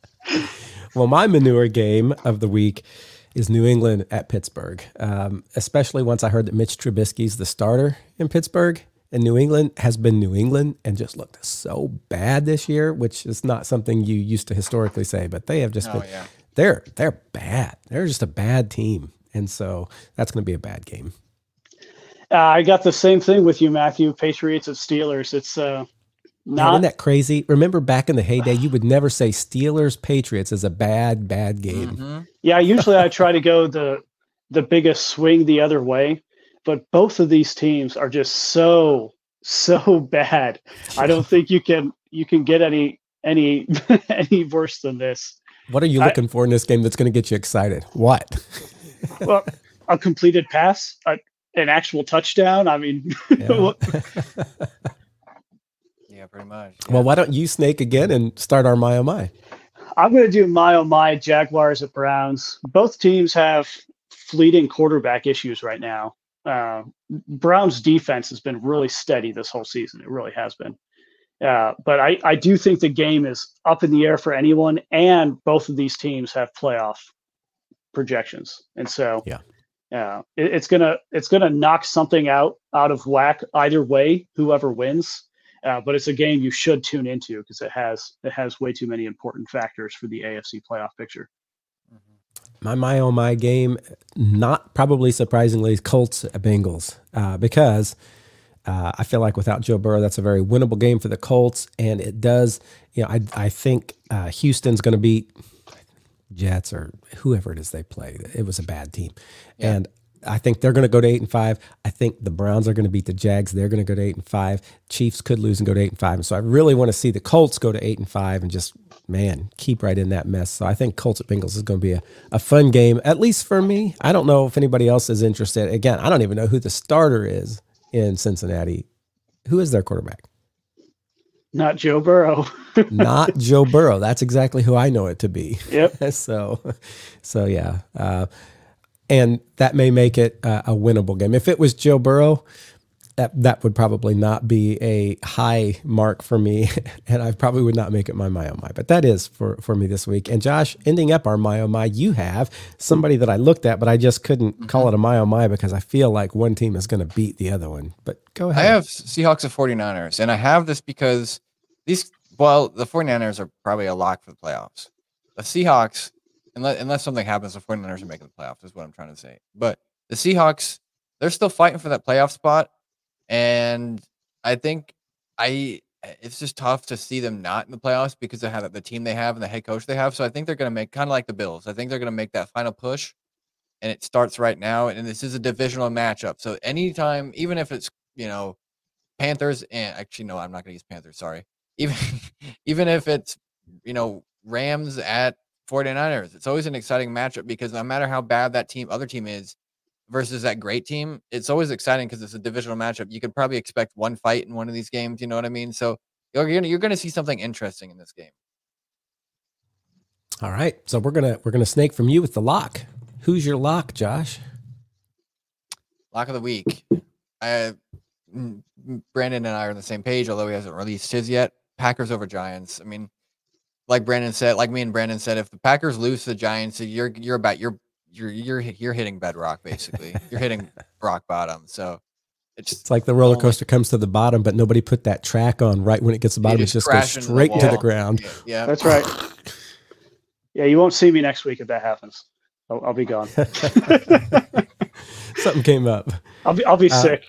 Well, my manure game of the week is New England at Pittsburgh, um, especially once I heard that Mitch Trubisky's the starter in Pittsburgh. And New England has been New England and just looked so bad this year, which is not something you used to historically say, but they have just oh been yeah. they're they're bad. They're just a bad team. And so that's going to be a bad game. Uh, I got the same thing with you, Matthew. Patriots at Steelers. It's uh, Man, not isn't that crazy? Remember back in the heyday, you would never say Steelers Patriots is a bad, bad game. Mhm. Yeah, usually I try to go the the biggest swing the other way, but both of these teams are just so so *laughs* bad. I don't *laughs* think you can you can get any any *laughs* any worse than this. What are you I- looking for in this game that's going to get you excited? What? Well, a completed pass, a, an actual touchdown. I mean, Yeah. What- pretty much. well, why don't you snake again and start our my oh my? I'm going to do my oh my Jaguars at Browns. Both teams have fleeting quarterback issues right now. Uh, Browns defense has been really steady this whole season. It really has been. Uh, but I, I do think the game is up in the air for anyone, and both of these teams have playoff projections, and so Yeah. uh, it- it's gonna it's gonna knock something out out of whack either way, whoever wins. Uh, but it's a game you should tune into because it has it has way too many important factors for the AFC playoff picture. Mhm. My my oh my game, not probably surprisingly, is Colts Bengals uh, because uh, I feel like without Joe Burrow, that's a very winnable game for the Colts, and it does. You know, I I think uh, Houston's going to beat Jets or whoever it is they play. It was a bad team, Yeah. and I think they're going to go to eight and five. I think the Browns are going to beat the Jags. They're going to go to eight and five. Chiefs could lose and go to eight and five. And So I really want to see the Colts go to eight and five and just man keep right in that mess. So I think Colts at Bengals is going to be a, a fun game, at least for me. I don't know if anybody else is interested. Again, I don't even know who the starter is in Cincinnati. Who is their quarterback? Not Joe Burrow. *laughs* Not Joe Burrow. That's exactly who I know it to be. yep. *laughs* so, so yeah, uh, and that may make it uh, a winnable game. If it was Joe Burrow, that that would probably not be a high mark for me, *laughs* and I probably would not make it my my oh my. But that is for for me this week. And Josh, ending up our my oh my, you have somebody that I looked at, but I just couldn't call it a my oh my because I feel like one team is going to beat the other one. But go ahead. I have Seahawks and 49ers, and I have this because these, well, the 49ers are probably a lock for the playoffs. The Seahawks, unless, unless something happens, the 49ers are making the playoffs, is what I'm trying to say. But the Seahawks, they're still fighting for that playoff spot. And I think I, it's just tough to see them not in the playoffs because they have the team they have and the head coach they have. So I think they're going to make kind of like the Bills. I think they're going to make that final push and it starts right now. And this is a divisional matchup. So anytime, even if it's, you know, Panthers and actually, no, I'm not going to use Panthers. Sorry. Even, *laughs* even if it's, you know, Rams at 49ers, it's always an exciting matchup because no matter how bad that team, other team is versus that great team, it's always exciting because it's a divisional matchup. You could probably expect one fight in one of these games. You know what I mean? So you're going to, you're going to see something interesting in this game. All right, so we're gonna we're gonna snake from you with the lock. Who's your lock, Josh? Lock of the week. I, mm, mm, Brandon and I are on the same page, although he hasn't released his yet. Packers over Giants. I mean, like Brandon said, like me and Brandon said, if the Packers lose to the Giants, you're you're about you're you're you're you're hitting bedrock basically. you're hitting *laughs* rock bottom. So it's, it's like the roller coaster comes to the bottom, but nobody put that track on right when it gets to the bottom. It just goes straight the to the ground. Yeah, yeah, that's right. *laughs* Yeah, you won't see me next week if that happens. I'll, I'll be gone. *laughs* Something came up. I'll be I'll be uh, sick.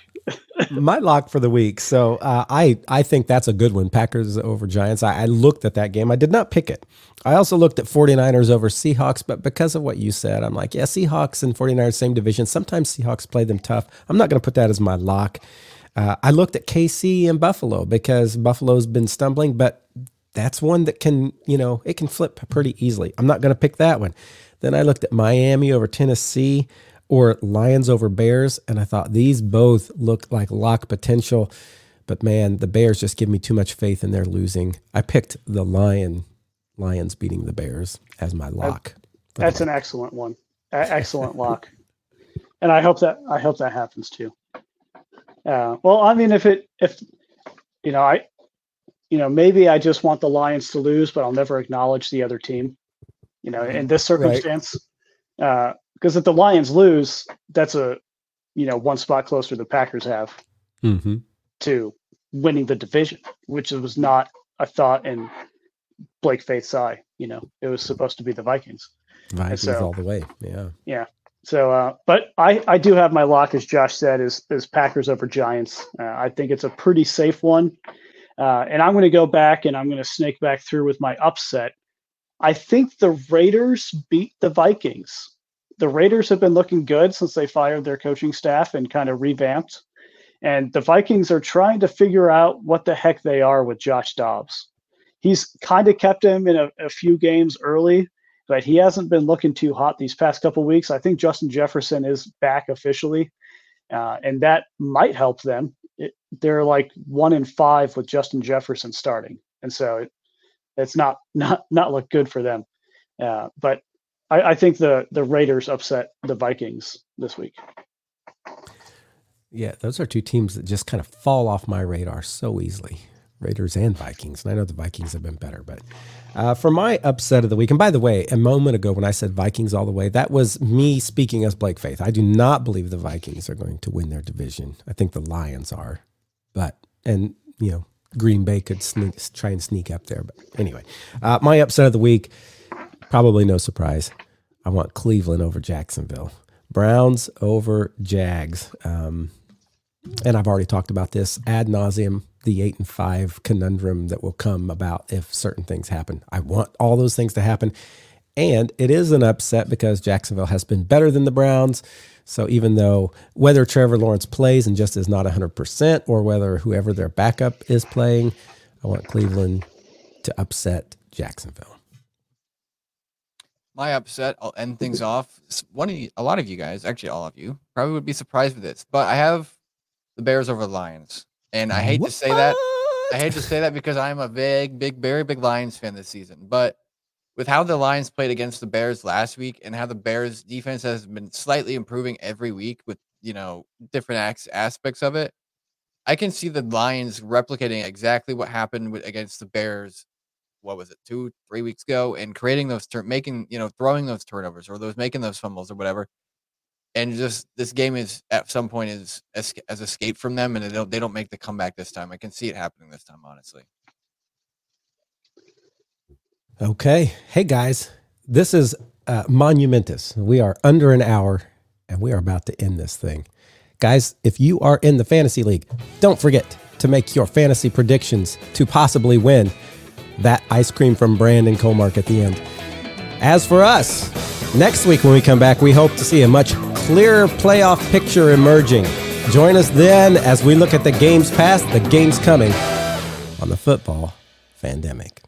My lock for the week. So uh, I I think that's a good one. Packers over Giants. I, I, looked at that game. I did not pick it. I also looked at 49ers over Seahawks, but because of what you said, I'm like, yeah, Seahawks and 49ers, same division. Sometimes Seahawks play them tough. I'm not going to put that as my lock. Uh, I looked at KC and Buffalo because Buffalo's been stumbling, but that's one that can, you know, it can flip pretty easily. I'm not going to pick that one. Then I looked at Miami over Tennessee or Lions over Bears, and I thought these both look like lock potential. But man, the Bears just give me too much faith in their losing. I picked the Lion Lions beating the Bears as my lock. That's an excellent one. excellent lock. *laughs* And I hope that I hope that happens too. Uh, well, I mean, if it if you know I you know, maybe I just want the Lions to lose, but I'll never acknowledge the other team. You know, in this circumstance, because uh, if the Lions lose, that's a you know one spot closer the Packers have mm-hmm. to winning the division, which was not a thought in Blake Faith's eye. You know, it was supposed to be the Vikings. Vikings so, all the way. Yeah. Yeah. So, uh, but I, I do have my lock, as Josh said, is is Packers over Giants. Uh, I think it's a pretty safe one. Uh, and I'm going to go back and I'm going to snake back through with my upset. I think the Raiders beat the Vikings. The Raiders have been looking good since they fired their coaching staff and kind of revamped. And the Vikings are trying to figure out what the heck they are with Josh Dobbs. He's kind of kept him in a, a few games early, but he hasn't been looking too hot these past couple weeks. I think Justin Jefferson is back officially, uh, and that might help them it, they're like one in five with Justin Jefferson starting, and so it, it's not *laughs* not not look good for them. Uh, but I, I think the the Raiders upset the Vikings this week. Yeah, those are two teams that just kind of fall off my radar so easily. Raiders and Vikings. And I know the Vikings have been better, but uh, for my upset of the week, and by the way, a moment ago when I said Vikings all the way, that was me speaking as Blake Faith. I do not believe the Vikings are going to win their division. I think the Lions are, but and you know Green Bay could sneak, try and sneak up there. But anyway, uh, my upset of the week, probably no surprise. I want Cleveland over Jacksonville. Browns over Jags. Um, and I've already talked about this ad nauseum the eight and five conundrum that will come about if certain things happen. I want all those things to happen. And it is an upset because Jacksonville has been better than the Browns. So even though whether Trevor Lawrence plays and just is not 100%, or whether whoever their backup is playing, I want Cleveland to upset Jacksonville. My upset, I'll end things off. One of you, a lot of you guys, actually all of you, probably would be surprised with this, but I have the Bears over the Lions. And I hate what? to say that. I hate to say that because I'm a big, big, very big Lions fan this season. But with how the Lions played against the Bears last week and how the Bears defense has been slightly improving every week with, you know, different aspects of it, I can see the Lions replicating exactly what happened with, against the Bears. What was it, two, three weeks ago, and creating those, turn, making, you know, throwing those turnovers or those making those fumbles or whatever, and just this game is at some point is as, escape from them, and they don't they don't make the comeback this time. I can see it happening this time, honestly. Okay, hey guys, this is uh, monumentous. We are under an hour, and we are about to end this thing, guys. If you are in the fantasy league, don't forget to make your fantasy predictions to possibly win that ice cream from Brandon Colmark at the end. As for us, next week when we come back, we hope to see a much clearer playoff picture emerging. Join us then as we look at the games past, the games coming on the Football Fandemic.